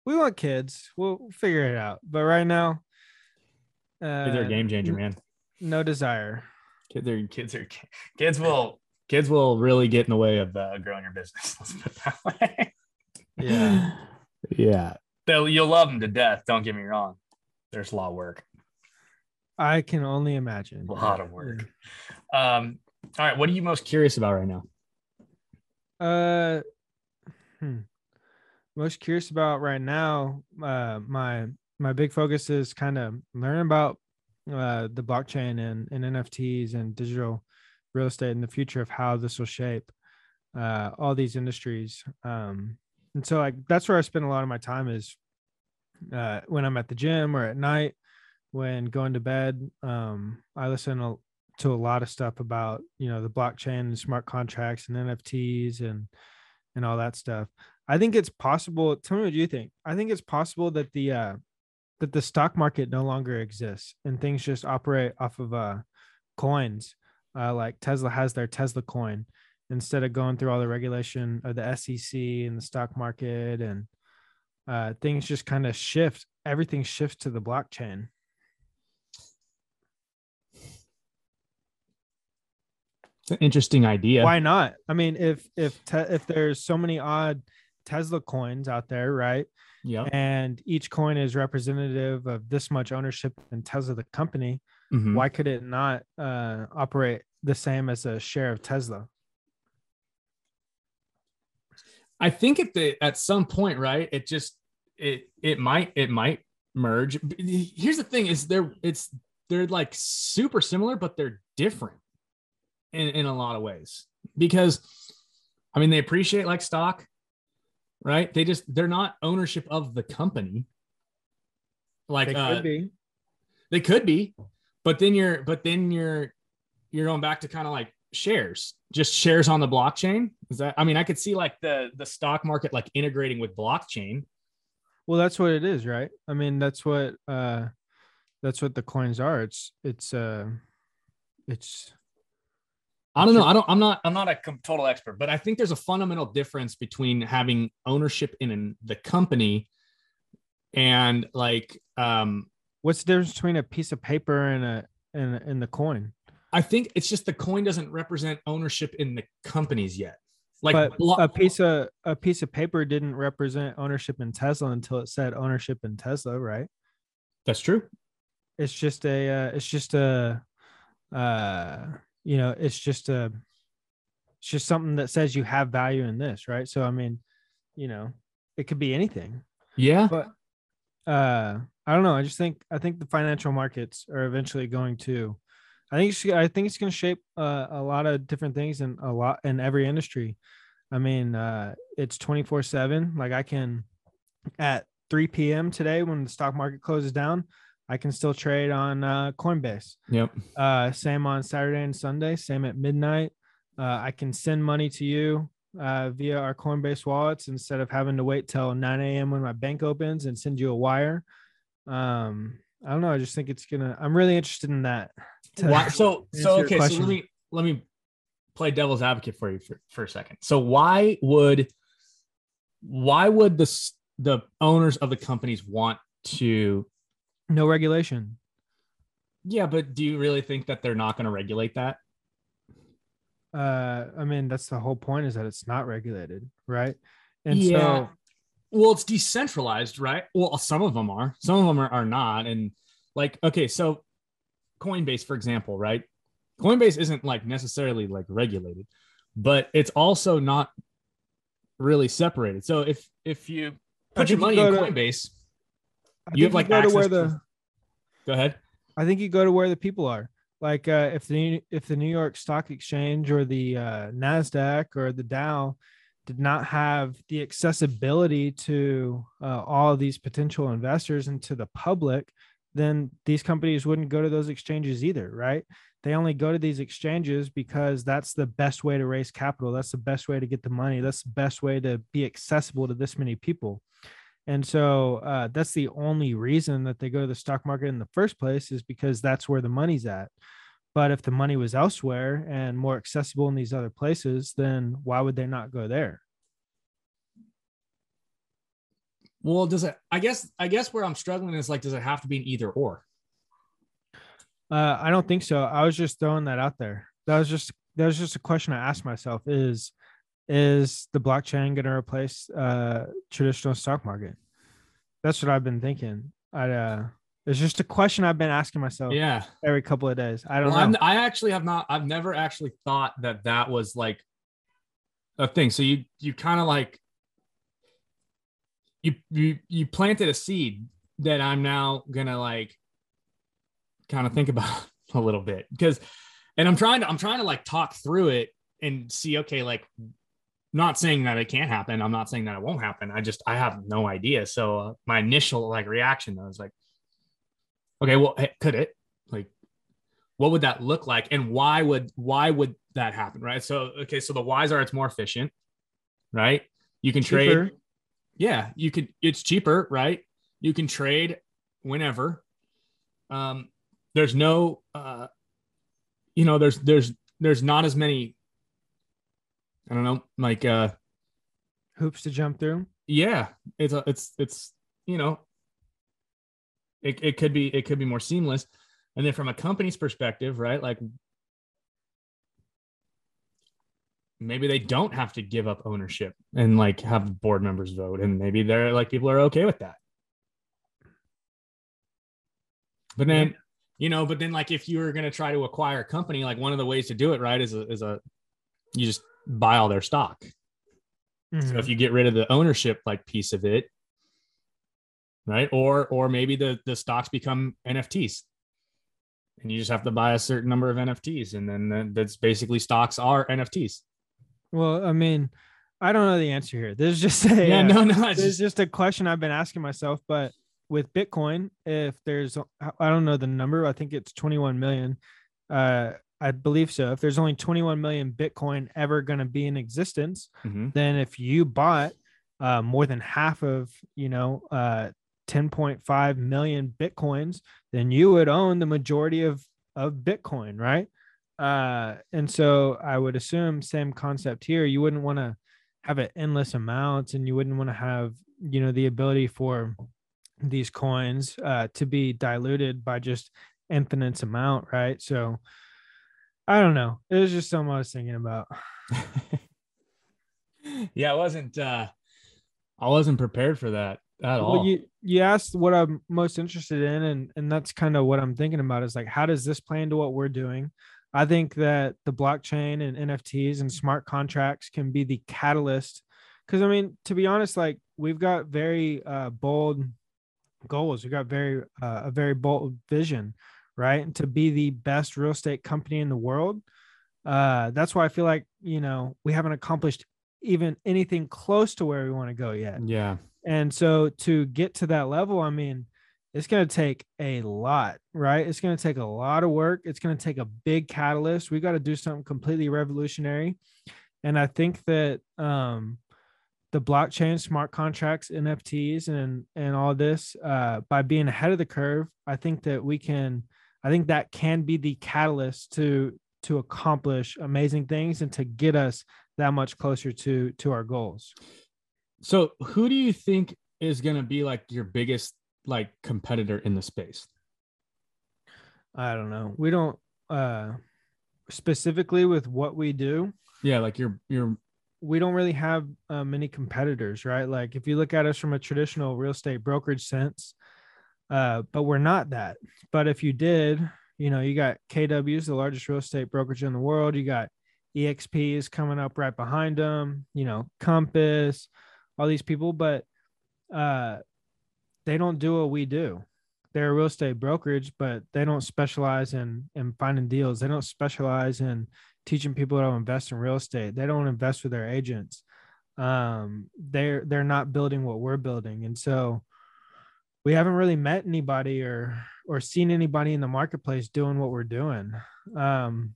we want kids. We'll figure it out. But right now, uh, kids are a game changer, man. No desire. Kids are kids are kids will kids will really get in the way of uh, growing your business. Let's put it that way. Yeah. yeah. They'll, you'll love them to death. Don't get me wrong. There's a lot of work. I can only imagine. A lot of work. Um, all right. What are you most curious about right now? Uh, hmm. most curious about right now. Uh, my my big focus is kind of learning about uh the blockchain and, and NFTs and digital real estate in the future of how this will shape uh all these industries. Um, and so like that's where I spend a lot of my time is uh when I'm at the gym or at night when going to bed. Um, I listen to a lot of stuff about you know the blockchain and smart contracts and NFTs and and all that stuff. I think it's possible. Tell me what you think. I think it's possible that the uh, that the stock market no longer exists and things just operate off of uh, coins. Uh, like Tesla has their Tesla coin instead of going through all the regulation of the SEC and the stock market and uh, things just kind of shift. Everything shifts to the blockchain. It's an interesting idea. Why not? I mean, if if te- if there's so many odd Tesla coins out there, right? Yeah. And each coin is representative of this much ownership in Tesla, the company. Mhm. Why could it not uh, operate the same as a share of Tesla? I think at the at some point, right? It just it it might it might merge. Here's the thing: is they're it's they're like super similar, but they're different in in a lot of ways because I mean they appreciate like stock, right? They just they're not ownership of the company. Like They uh, could be. they could be, but then you're but then you're you're going back to kind of like shares, just shares on the blockchain. Is that I mean, I could see like the the stock market like integrating with blockchain. Well, that's what it is, right? I mean, that's what uh, that's what the coins are. It's it's uh, it's I don't know. I don't I'm not I'm not a total expert, but I think there's a fundamental difference between having ownership in an, the company and like um what's the difference between a piece of paper and a and and the coin? I think it's just the coin doesn't represent ownership in the companies yet. Like but a piece of a piece of paper didn't represent ownership in Tesla until it said ownership in Tesla, right? that's true. It's just a uh, it's just a uh you know, it's just a it's just something that says you have value in this, right? So I mean, you know, it could be anything. Yeah. But uh I don't know, I just think I think the financial markets are eventually going to I think it's, I think it's going to shape uh, a lot of different things in a lot in every industry. I mean, uh, it's 24 seven. Like I can at 3 p.m. today when the stock market closes down, I can still trade on uh, Coinbase. Yep. Uh, same on Saturday and Sunday. Same at midnight. Uh, I can send money to you uh, via our Coinbase wallets instead of having to wait till 9 a.m. when my bank opens and send you a wire. Um, I don't know. I just think it's gonna. I'm really interested in that. Why, so so okay, so let me let me play devil's advocate for you for, for a second. So why would why would the the owners of the companies want to no regulation. Yeah, but do you really think that they're not going to regulate that? Uh, I mean, that's the whole point is that it's not regulated, right? And Yeah. so Well, it's decentralized, right? Well, some of them are, some of them are, are not. And like, okay, so Coinbase, for example, right? Coinbase isn't like necessarily like regulated, but it's also not really separated. So if if you put your you money in go to- Coinbase, I you have like go to where the to- go ahead. I think you go to where the people are. Like uh, if the if the New York Stock Exchange or the uh, Nasdaq or the Dow did not have the accessibility to uh, all of these potential investors and to the public, then these companies wouldn't go to those exchanges either, right? They only go to these exchanges because that's the best way to raise capital. That's the best way to get the money. That's the best way to be accessible to this many people. And so uh, that's the only reason that they go to the stock market in the first place is because that's where the money's at. But if the money was elsewhere and more accessible in these other places, then why would they not go there? Well, does it? I guess I guess where I'm struggling is like, does it have to be an either or? Uh, I don't think so. I was just throwing that out there. That was just that was just a question I asked myself: is is the blockchain going to replace uh traditional stock market that's what i've been thinking i uh it's just a question i've been asking myself Yeah. every couple of days i don't Well, know I'm, I actually have not. I've never actually thought that that was like a thing. So you you kind of like you you you planted a seed that I'm now gonna like kind of think about a little bit because, and I'm trying to I'm trying to like talk through it and see. Okay, like not saying that it can't happen. I'm not saying that it won't happen. I just I have no idea. So uh, my initial like reaction though is like, okay, well, could it? Like what would that look like? And why would why would that happen right? So okay so the whys are it's more efficient right? You can trade yeah you could it's cheaper right? You can trade whenever. Um there's no uh you know there's there's there's not as many i don't know like uh hoops to jump through? yeah it's a, it's it's you know it, it could be it could be more seamless. And then from a company's perspective right like maybe they don't have to give up ownership and like have board members vote and maybe they're like people are okay with that. But then you know but then like if you were going to try to acquire a company like one of the ways to do it right is a, is a you just buy all their stock so Mhm. if you get rid of the ownership like piece of it, right? Or or maybe the the stocks become NFTs. And you just have to buy a certain number of NFTs and then that- that's basically stocks are NFTs. well i mean i don't know the answer here this is just a Yeah, uh, no, no, It's just, just a question I've been asking myself. But with Bitcoin, if there's, I don't know the number, I think it's 21 million. Uh, I believe so. If there's only 21 million Bitcoin ever going to be in existence, Mhm. then if you bought uh, more than half of, you know, uh, 10.5 million Bitcoins, then you would own the majority of, of Bitcoin, right? Uh, and so I would assume same concept here. You wouldn't want to have an endless amounts and you wouldn't want to have, you know, the ability for these coins uh, to be diluted by just infinite amount, right? So I don't know. It was just something I was thinking about. yeah, I wasn't uh I wasn't prepared for that at all. Well, you you asked what I'm most interested in, and and that's kind of what I'm thinking about. Is like, how does this play into what we're doing? I think that the blockchain and NFTs and smart contracts can be the catalyst. Because I mean, to be honest, like we've got very uh, bold goals. We've got very uh, a very bold vision, right? And to be the best real estate company in the world. Uh, that's why I feel like you know we haven't accomplished even anything close to where we want to go yet. yeah. And so to get to that level, I mean, it's going to take a lot, right? It's going to take a lot of work. It's going to take a big catalyst. We got to do something completely revolutionary. And I think that um, the blockchain, smart contracts, NFTs, and and all this, uh, by being ahead of the curve, I think that we can. I think that can be the catalyst to to accomplish amazing things and to get us that much closer to to our goals. So who do you think is gonna be like your biggest like competitor in the space? I don't know. We don't uh specifically with what we do, Yeah, like your your we don't really have uh, many competitors, right? Like if you look at us from a traditional real estate brokerage sense, uh, but we're not that. But if you did, you know, you got KW's the largest real estate brokerage in the world. You got EXP is coming up right behind them. You know, Compass, all these people, but uh, they don't do what we do. They're a real estate brokerage, but they don't specialize in in finding deals. They don't specialize in teaching people how to invest in real estate. They don't invest with their agents. Um, they're they're not building what we're building, and so we haven't really met anybody or or seen anybody in the marketplace doing what we're doing. Um,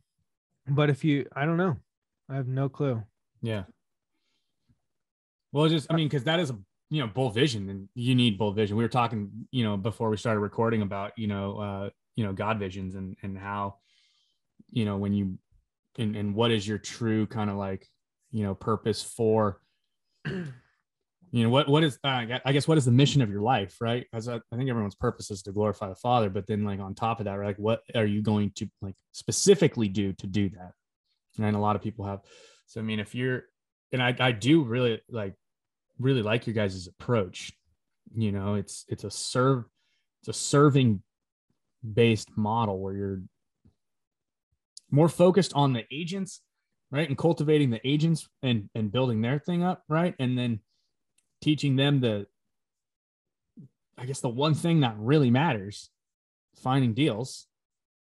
but if you, I don't know, I have no clue. Yeah. Well, just I mean, because that is a you know bull vision, and you need bull vision. We were talking, you know, before we started recording about you know uh, you know God visions and and how you know when you and and what is your true kind of like you know purpose for you know what what is uh, I guess what is the mission of your life, right? As I, I think everyone's purpose is to glorify the Father, but then like on top of that, right, like what are you going to like specifically do to do that? And a lot of people have. So I mean, if you're and I, I do really like really like your guys' approach. You know, it's it's a serve it's a serving based model where you're more focused on the agents, right? And cultivating the agents and and building their thing up, right? And then teaching them the I guess the one thing that really matters, finding deals,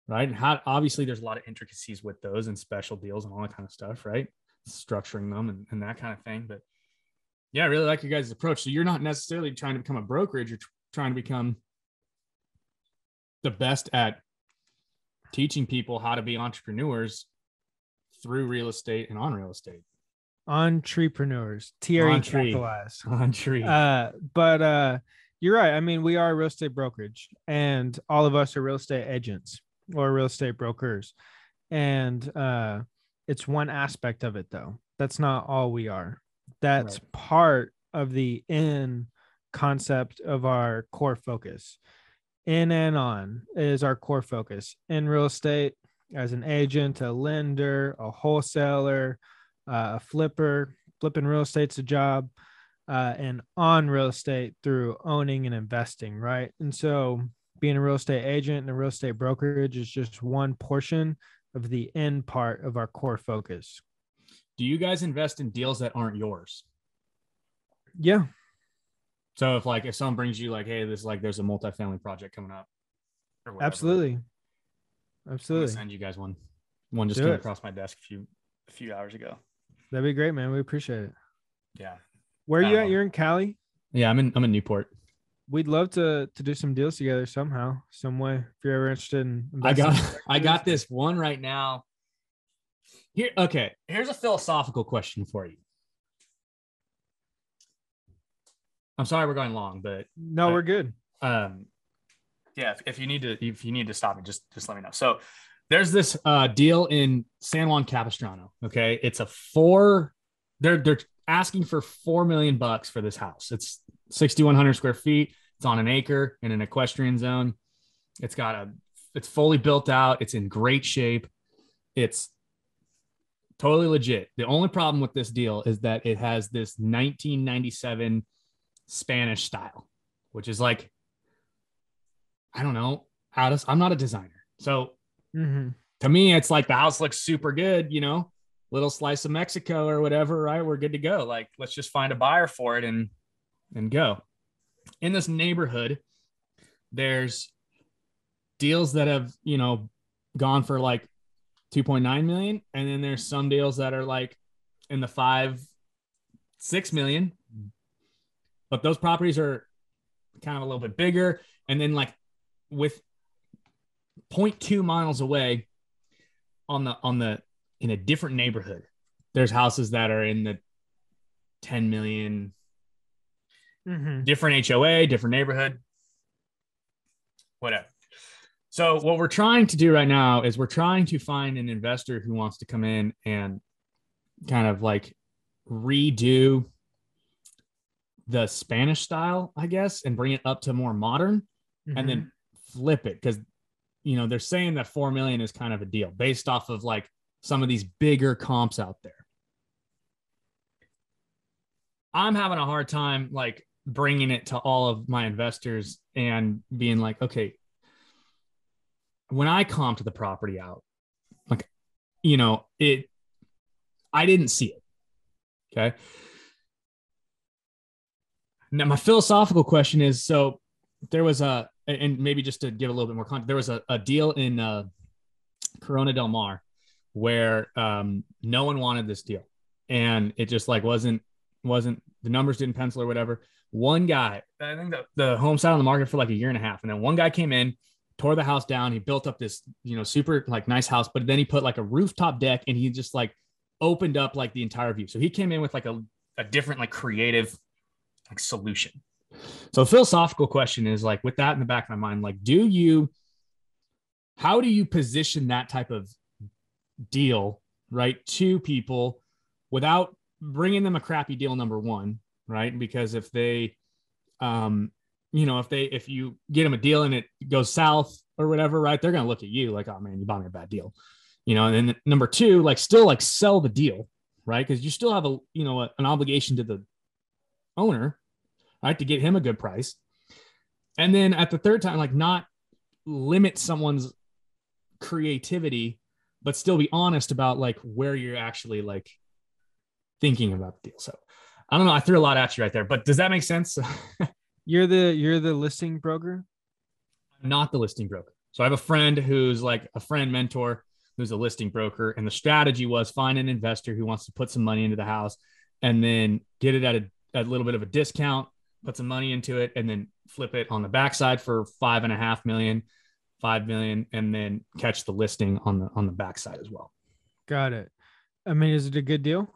right? And how obviously there's a lot of intricacies with those and special deals and all that kind of stuff, right? Structuring them and, and that kind of thing. But yeah, I really like your guys' approach. So you're not necessarily trying to become a brokerage, you're trying to become the best at teaching people how to be entrepreneurs through real estate and on real estate. Entrepreneurs, TRE capitalized. On tree. Uh, but uh, you're right. I mean, we are a real estate brokerage, and all of us are real estate agents or real estate brokers, and uh, it's one aspect of it, though. That's not all we are. That's Right. part of the in concept of our core focus. In and on is our core focus in real estate as an agent, a lender, a wholesaler, a flipper. Flipping real estate's a job uh, and on real estate through owning and investing, right? And so being a real estate agent and a real estate brokerage is just one portion of the end part of our core focus. Do you guys invest in deals that aren't yours? Yeah, So if like if someone brings you like, hey, this like there's a multifamily project coming up. or whatever, absolutely. Absolutely. send you guys one. One just Do came it. across my desk a few a few hours ago. That'd be great, man. We appreciate it. Yeah. Where are you at? You're in Cali. Yeah, I'm in I'm in Newport. We'd love to to do some deals together somehow, some way. If you're ever interested in, I got I got this one right now. Here, okay. Here's a philosophical question for you. I'm sorry we're going long, but No, I- we're good. um yeah if, if you need to if you need to stop me just just let me know so there's this uh deal in san juan capistrano okay? It's a four they're they're asking for four million bucks for this house. It's 6100 square feet. It's on an acre in an equestrian zone. It's got a it's fully built out. It's in great shape. It's totally legit. The only problem with this deal is that it has this 1997 spanish style which is like I don't know. Out of, I'm not a designer. So hmm to me, it's like the house looks super good, you know, little slice of Mexico or whatever, right? We're good to go. Like, let's just find a buyer for it and and go. In this neighborhood, there's deals that have, you know, gone for like 2.9 million. And then there's some deals that are like in the five, six million. But those properties are kind of a little bit bigger. And then like with 0.2 miles away on the on the in a different neighborhood. There's houses that are in the 10 million. Hmm different hoa different neighborhood. Whatever. So what we're trying to do right now is we're trying to find an investor who wants to come in and kind of like redo the spanish style i guess and bring it up to more modern Mm-hmm. and then flip it. Because you know they're saying that 4 million is kind of a deal based off of like some of these bigger comps out there. I'm having a hard time like bringing it to all of my investors and being like okay when i comped the property out like you know it i didn't see it okay? Now my philosophical question is so there was a and maybe just to give a little bit more context there was a, a deal in uh, corona del mar where um, no one wanted this deal. And it just like wasn't wasn't the numbers didn't pencil or whatever. One guy i think the, the home sat on the market for like a year and a half. And then one guy came in tore the house down. He built up this you know super like nice house but then he put like a rooftop deck and he just like opened up like the entire view. So he came in with like a, a different like creative like solution so philosophical question is like with that in the back of my mind, like, do you, how do you position that type of deal, right, to people without bringing them a crappy deal, number one, right? Because if they, um, you know, if they, if you get them a deal and it goes south or whatever, right, they're to look at you like, oh man, you bought me a bad deal, you know, and then number two, like, still like sell the deal, right? Because you still have a you know an obligation to the owner, right, to get him a good price. And then at the third time, like not limit someone's creativity, but still be honest about like where you're actually like thinking about the deal. So I don't know. I threw a lot at you right there, but does that make sense? you're the you're the listing broker. I'm not the listing broker. So I have a friend who's like a friend mentor who's a listing broker, and the strategy was find an investor who wants to put some money into the house, and then get it at a, a little bit of a discount, put some money into it, and then flip it on the backside for five and a half million, five million, and then catch the listing on the on the backside as well. Got it. I mean, is it a good deal?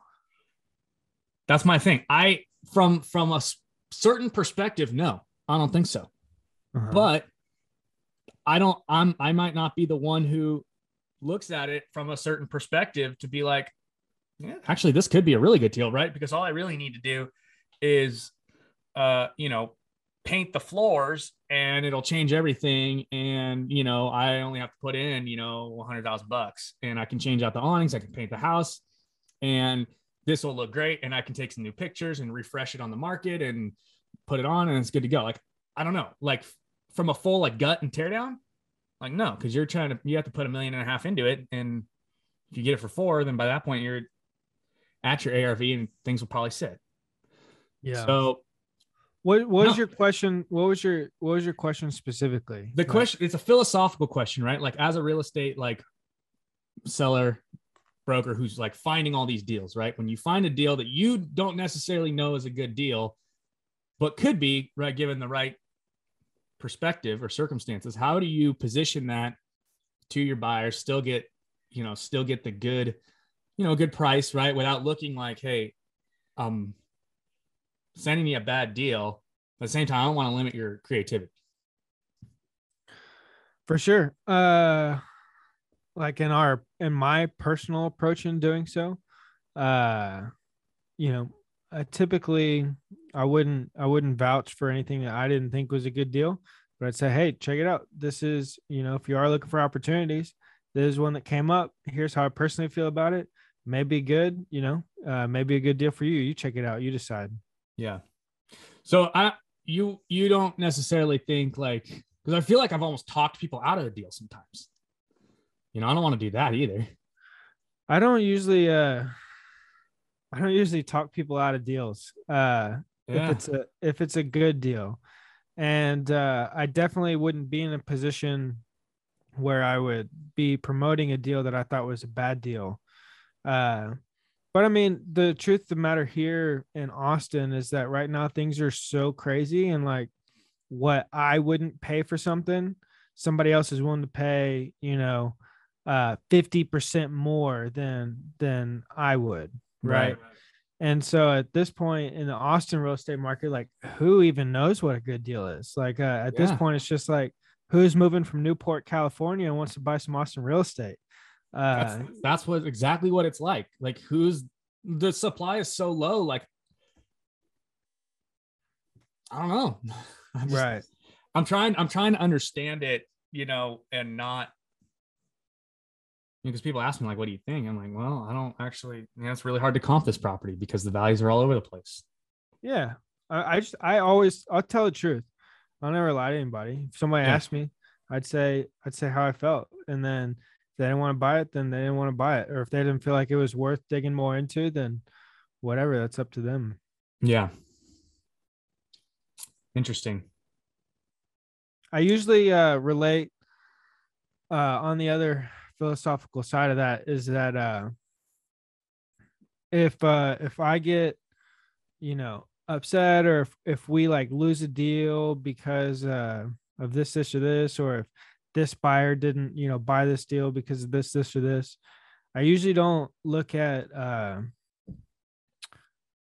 That's my thing. I from from a certain perspective, no, I don't think so. Uh-huh. But I don't. I'm. I might not be the one who looks at it from a certain perspective to be like, yeah, actually, this could be a really good deal, right? Because all I really need to do is, uh, you know, paint the floors and it'll change everything. And, you know, I only have to put in, you know, 100,000 bucks and I can change out the awnings. I can paint the house and this will look great. And I can take some new pictures and refresh it on the market and put it on and it's good to go. Like, I don't know, like from a full like gut and tear down, like, no, because you're trying to, you have to put a million and a half into it. And if you get it for four, then by that point you're at your ARV and things will probably sit. Yeah. So what, what was no. your question? What was your what was your question specifically? The question it's a philosophical question, right? Like as a real estate like seller broker who's like finding all these deals, right? When you find a deal that you don't necessarily know is a good deal, but could be right given the right perspective or circumstances, how do you position that to your buyers, still get, you know, still get the good, you know, good price, right? Without looking like, hey, um, sending me a bad deal. At the same time, I don't want to limit your creativity. For sure. Uh like in our in my personal approach in doing so, uh, you know, I typically I wouldn't I wouldn't vouch for anything that I didn't think was a good deal, but I'd say, hey, check it out. This is, you know, if you are looking for opportunities, this is one that came up. Here's how I personally feel about it. Maybe good, you know, uh, maybe a good deal for you. You check it out. You decide. Yeah. So I you you don't necessarily think like because I feel like I've almost talked people out of the deal sometimes. You know, I don't want to do that either. I don't usually uh I don't usually talk people out of deals. Uh yeah. if it's a if it's a good deal. And uh I definitely wouldn't be in a position where I would be promoting a deal that I thought was a bad deal. Uh but I mean, the truth of the matter here in Austin is that right now things are so crazy and like what I wouldn't pay for something, somebody else is willing to pay, you know, uh 50% more than than I would, right? right? And so at this point in the Austin real estate market, like who even knows what a good deal is? Like uh, at yeah. this point, it's just like who's moving from Newport, California, and wants to buy some Austin real estate. Uh, that's, that's what exactly what it's like. Like who's the supply is so low. Like I don't know. I'm just, right. I'm trying. I'm trying to understand it. You know, and not because people ask me like, "What do you think?" I'm like, "Well, I don't actually. You know, it's really hard to comp this property because the values are all over the place." Yeah, I, I just I always I'll tell the truth. I'll never lie to anybody. If somebody yeah. asked me, I'd say I'd say how I felt, and then they didn't want to buy it, then they didn't want to buy it. Or if they didn't feel like it was worth digging more into, then whatever, that's up to them. Yeah. Interesting. I usually uh, relate uh, on the other philosophical side of that is that uh, if uh, if I get you know upset or if, if we like lose a deal because uh, of this this or this or if this buyer didn't, you know, buy this deal because of this, this, or this. I usually don't look at, uh,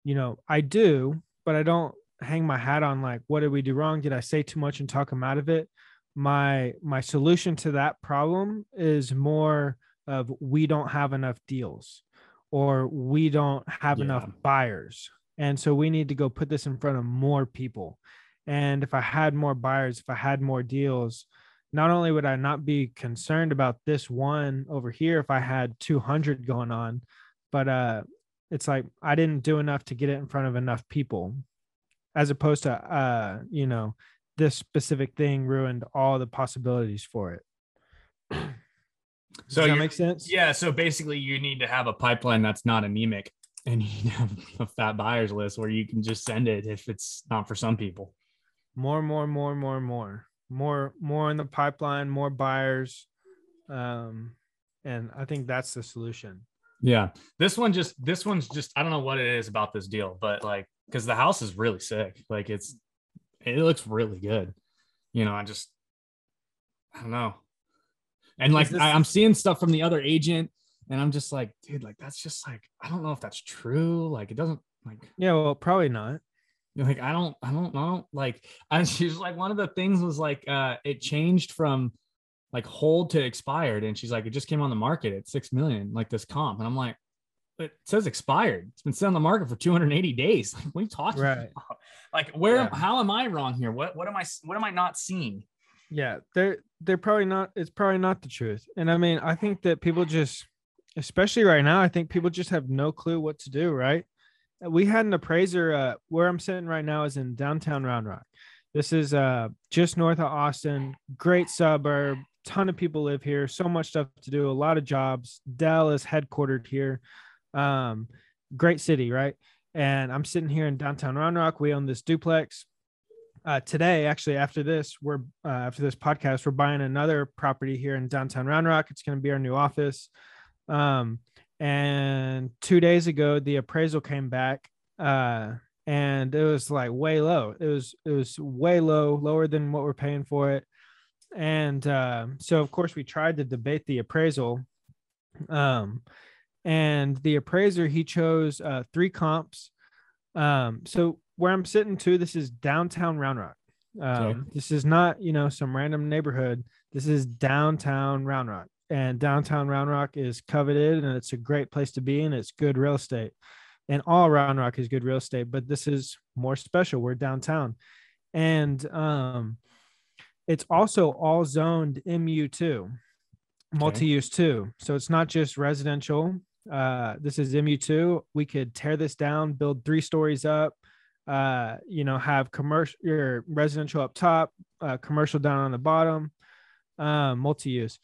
you know, I do, but I don't hang my hat on like, what did we do wrong? Did I say too much and talk them out of it? My my solution to that problem is more of we don't have enough deals or we don't have yeah. enough buyers. And so we need to go put this in front of more people. And if I had more buyers, if I had more deals, not only would I not be concerned about this one over here if I had 200 going on, but uh, it's like I didn't do enough to get it in front of enough people, as opposed to uh, you know, this specific thing ruined all the possibilities for it. So Does that you're- make sense? Yeah. So basically, you need to have a pipeline that's not anemic, and you have a fat buyers list where you can just send it if it's not for some people. More, more, more, more, more, more, more in the pipeline, more buyers, um, and I think that's the solution. Yeah. This one just this one's just I don't know what it is about this deal, but like because the house is really sick. Like it's it looks really good. You know, I just I don't know. And like this- I, I'm seeing stuff from the other agent, and I'm just like, dude, like that's just like I don't know if that's true. Like it doesn't like Yeah, well, probably not. Like I don't I don't know. Like I she was like one of the things was like uh it changed from like hold to expired, and she's like it just came on the market at six million, like this comp, and I'm like. It says expired. It's been set on the market for 280 days. Like, what are you talking Right. about? Like, where? Yeah. How am I wrong here? What? What am I? What am I not seeing? Yeah, they're they're probably not. It's probably not the truth. And I mean, I think that people just, especially right now, I think people just have no clue what to do. Right? We had an appraiser. Uh, where I'm sitting right now is in downtown Round Rock. This is uh just north of Austin. Great suburb. Ton of people live here. So much stuff to do. A lot of jobs. Dell is headquartered here. Um, great city, right? And I'm sitting here in downtown Round Rock. We own this duplex uh, today, actually, after this, we're uh, after this podcast, we're buying another property here in downtown Round Rock. It's going to be our new office. Um, and two days ago, the appraisal came back, uh, and it was like way low. It was it was way low, lower than what we're paying for it. And uh, so, of course, we tried to debate the appraisal. Um, and the appraiser he chose uh, three comps. Um, so where I'm sitting to, this is downtown Round Rock. Um, Okay. This is not, you know, some random neighborhood. This is downtown Round Rock, and downtown Round Rock is coveted, and it's a great place to be, and it's good real estate. And all Round Rock is good real estate, but this is more special. We're downtown, and um, it's also all zoned MU2, multi-use two. So it's not just residential. Uh, this is MU2. We could tear this down, build three stories up, uh, you know, have commercial your residential up top, uh, commercial down on the bottom, uh, multi-use.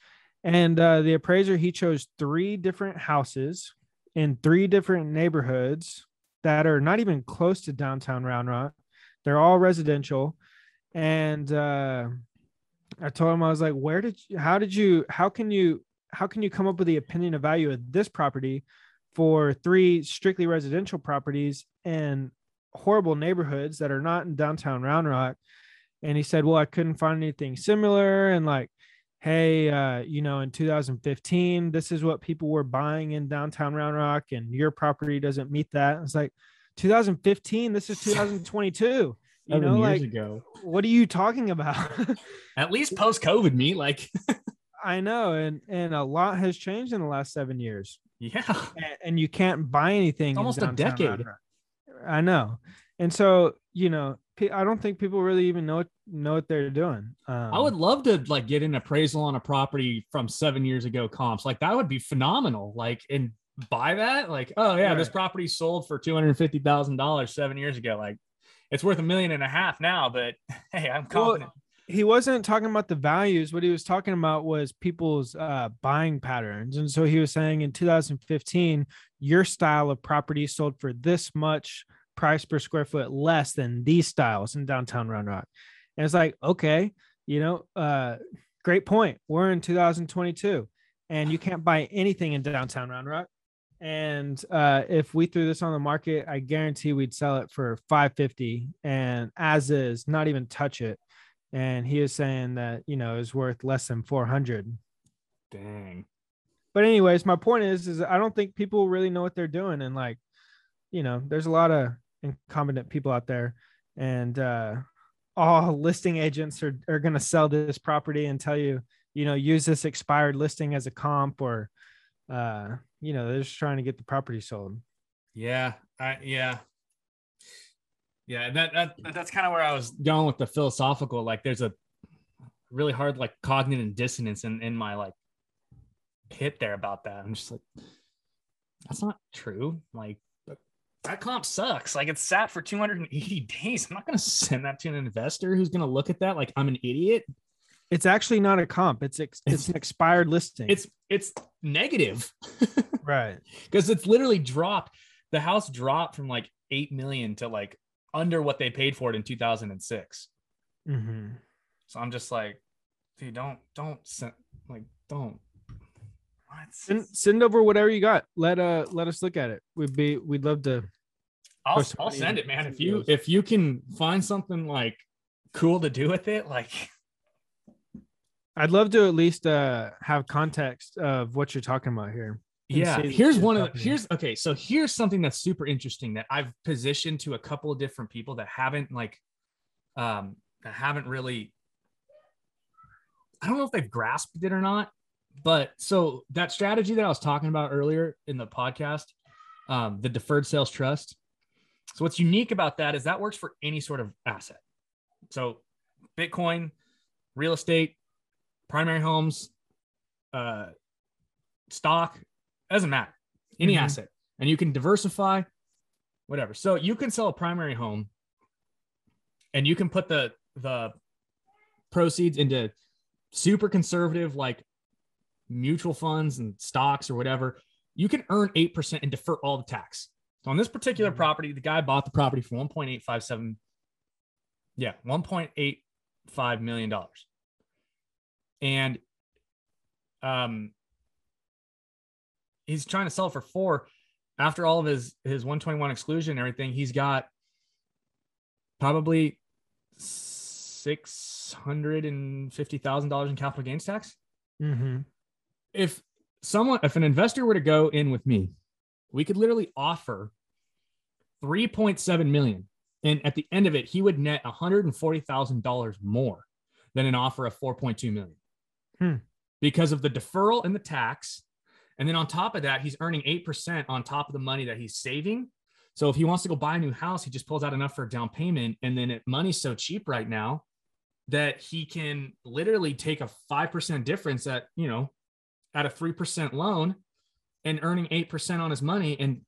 And uh, the appraiser he chose three different houses in three different neighborhoods that are not even close to downtown Round Rock. They're all residential, and uh, I told him I was like, "Where did you? How did you? How can you? How can you come up with the opinion of value of this property for three strictly residential properties in horrible neighborhoods that are not in downtown Round Rock?" And he said, "Well, I couldn't find anything similar, and like." Hey, uh, you know, in 2015, this is what people were buying in downtown Round Rock, and your property doesn't meet that. It's like 2015. This is 2022. You know, years like ago. what are you talking about? At least post COVID, me like, I know, and and a lot has changed in the last seven years, yeah, and, and you can't buy anything. in almost a decade. I know, and so you know, I don't think people really even know what, know what they're doing. Um, I would love to like get an appraisal on a property from seven years ago comps. Like that would be phenomenal. Like and buy that. Like, oh yeah, this property sold for two hundred fifty thousand dollars seven years ago. Like it's worth a million and a half now, but hey, I'm Well, confident. he wasn't talking about the values. What he was talking about was people's uh, buying patterns. And so he was saying in 2015, your style of property sold for this much price per square foot less than these styles in downtown Round Rock. And it's like, okay, you know, uh, great point. We're in 2022 and you can't buy anything in downtown Round Rock. And uh, if we threw this on the market, I guarantee we'd sell it for 550 and as is, not even touch it and he is saying that you know is worth less than 400 Dang. but anyways my point is is i don't think people really know what they're doing and like you know there's a lot of incompetent people out there and uh all listing agents are, are going to sell this property and tell you you know use this expired listing as a comp or uh you know they're just trying to get the property sold Yeah. I yeah. Yeah, that, that that's kind of where I was going with the philosophical. Like there's a really hard like cognitive dissonance in, in my like hit there about that. I'm just like, that's not true. Like that comp sucks. Like it's sat for 280 days. I'm not going to send that to an investor who's going to look at that like I'm an idiot. It's actually not a comp. It's ex- it's, It's- an expired listing. It's it's negative right. because it's literally dropped. The house dropped from like 8 million to like under what they paid for it in 2006. hmm So I'm just like, dude, don't don't send like don't. What? Send, send over whatever you got. Let uh let us look at it. We'd be we'd love to. I'll, I'll send it, man. If you if you can find something like cool to do with it, like I'd love to at least uh have context of what you're talking about here. yeah. Here's what's one of the, here's okay. So here's something that's super interesting that I've positioned to a couple of different people that haven't like um that haven't really I don't know if they've grasped it or not, but so that strategy that I was talking about earlier in the podcast, um, the deferred sales trust. So what's unique about that is that works for any sort of asset. So Bitcoin, real estate, primary homes, uh, stock, doesn't matter. Any Mhm. asset. And you can diversify, whatever. So you can sell a primary home and you can put the the proceeds into super conservative like mutual funds and stocks or whatever. You can earn 8% and defer all the tax. So on this particular Mhm. property, the guy bought the property for 1.857 yeah, 1.85 million dollars. And um he's trying to sell for 4 after all of his his 121 exclusion and everything, he's got probably six hundred and fifty thousand dollars in capital gains tax. Mm-hmm. If someone, if an investor were to go in with me, we could literally offer three point seven million, and at the end of it, he would net one hundred and forty thousand dollars more than an offer of four point two million, Hmm. because of the deferral and the tax. And then on top of that, he's earning 8% on top of the money that he's saving. So if he wants to go buy a new house, he just pulls out enough for a down payment. And then it, money's so cheap right now that he can literally take a 5% difference at, you know, at a 3% loan and earning 8% on his money. And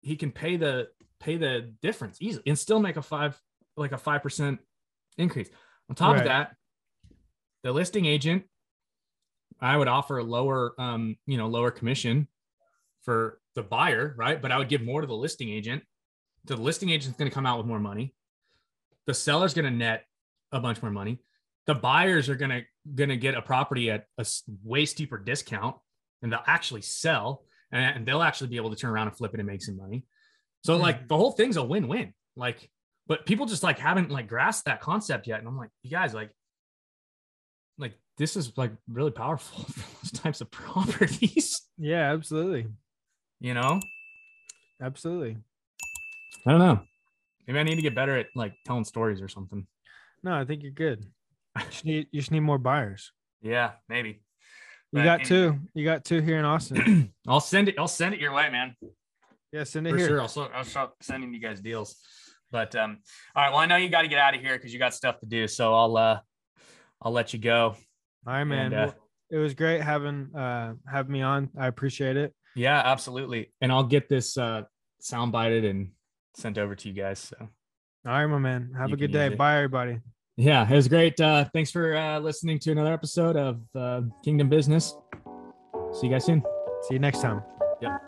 he can pay the, pay the difference easily and still make a five, like a 5% increase. On top Right. of that, the listing agent I would offer a lower, um, you know, lower commission for the buyer, right? But I would give more to the listing agent. The listing agent's going to come out with more money. The seller's going to net a bunch more money. The buyers are going to going to get a property at a way steeper discount, and they'll actually sell, and, and they'll actually be able to turn around and flip it and make some money. So like hmm. the whole thing's a win-win. Like, but people just like haven't like grasped that concept yet. And I'm like, you guys, like, like this is like really powerful for those types of properties, Yeah, absolutely. you know? Absolutely. I don't know. Maybe I need to get better at like telling stories or something. No, I think you're good. You just need, you just need more buyers. Yeah, maybe. You But got any- two. You got two here in Austin. I'll send it. I'll send it your way, man. Yeah, send it For here. sure. I'll, so, I'll start sending you guys deals. But um, all right. Well, I know you got to get out of here because you got stuff to do. So I'll uh, I'll let you go. All right, man. And, uh, it was great having uh having me on. I appreciate it. Yeah, absolutely. And I'll get this uh, sound bited and sent over to you guys. So All right, my man. Have You a good day. Bye, everybody. Yeah, it was great. Uh, thanks for uh, listening to another episode of uh, Kingdom Business. See you guys soon. See you next time. Ya.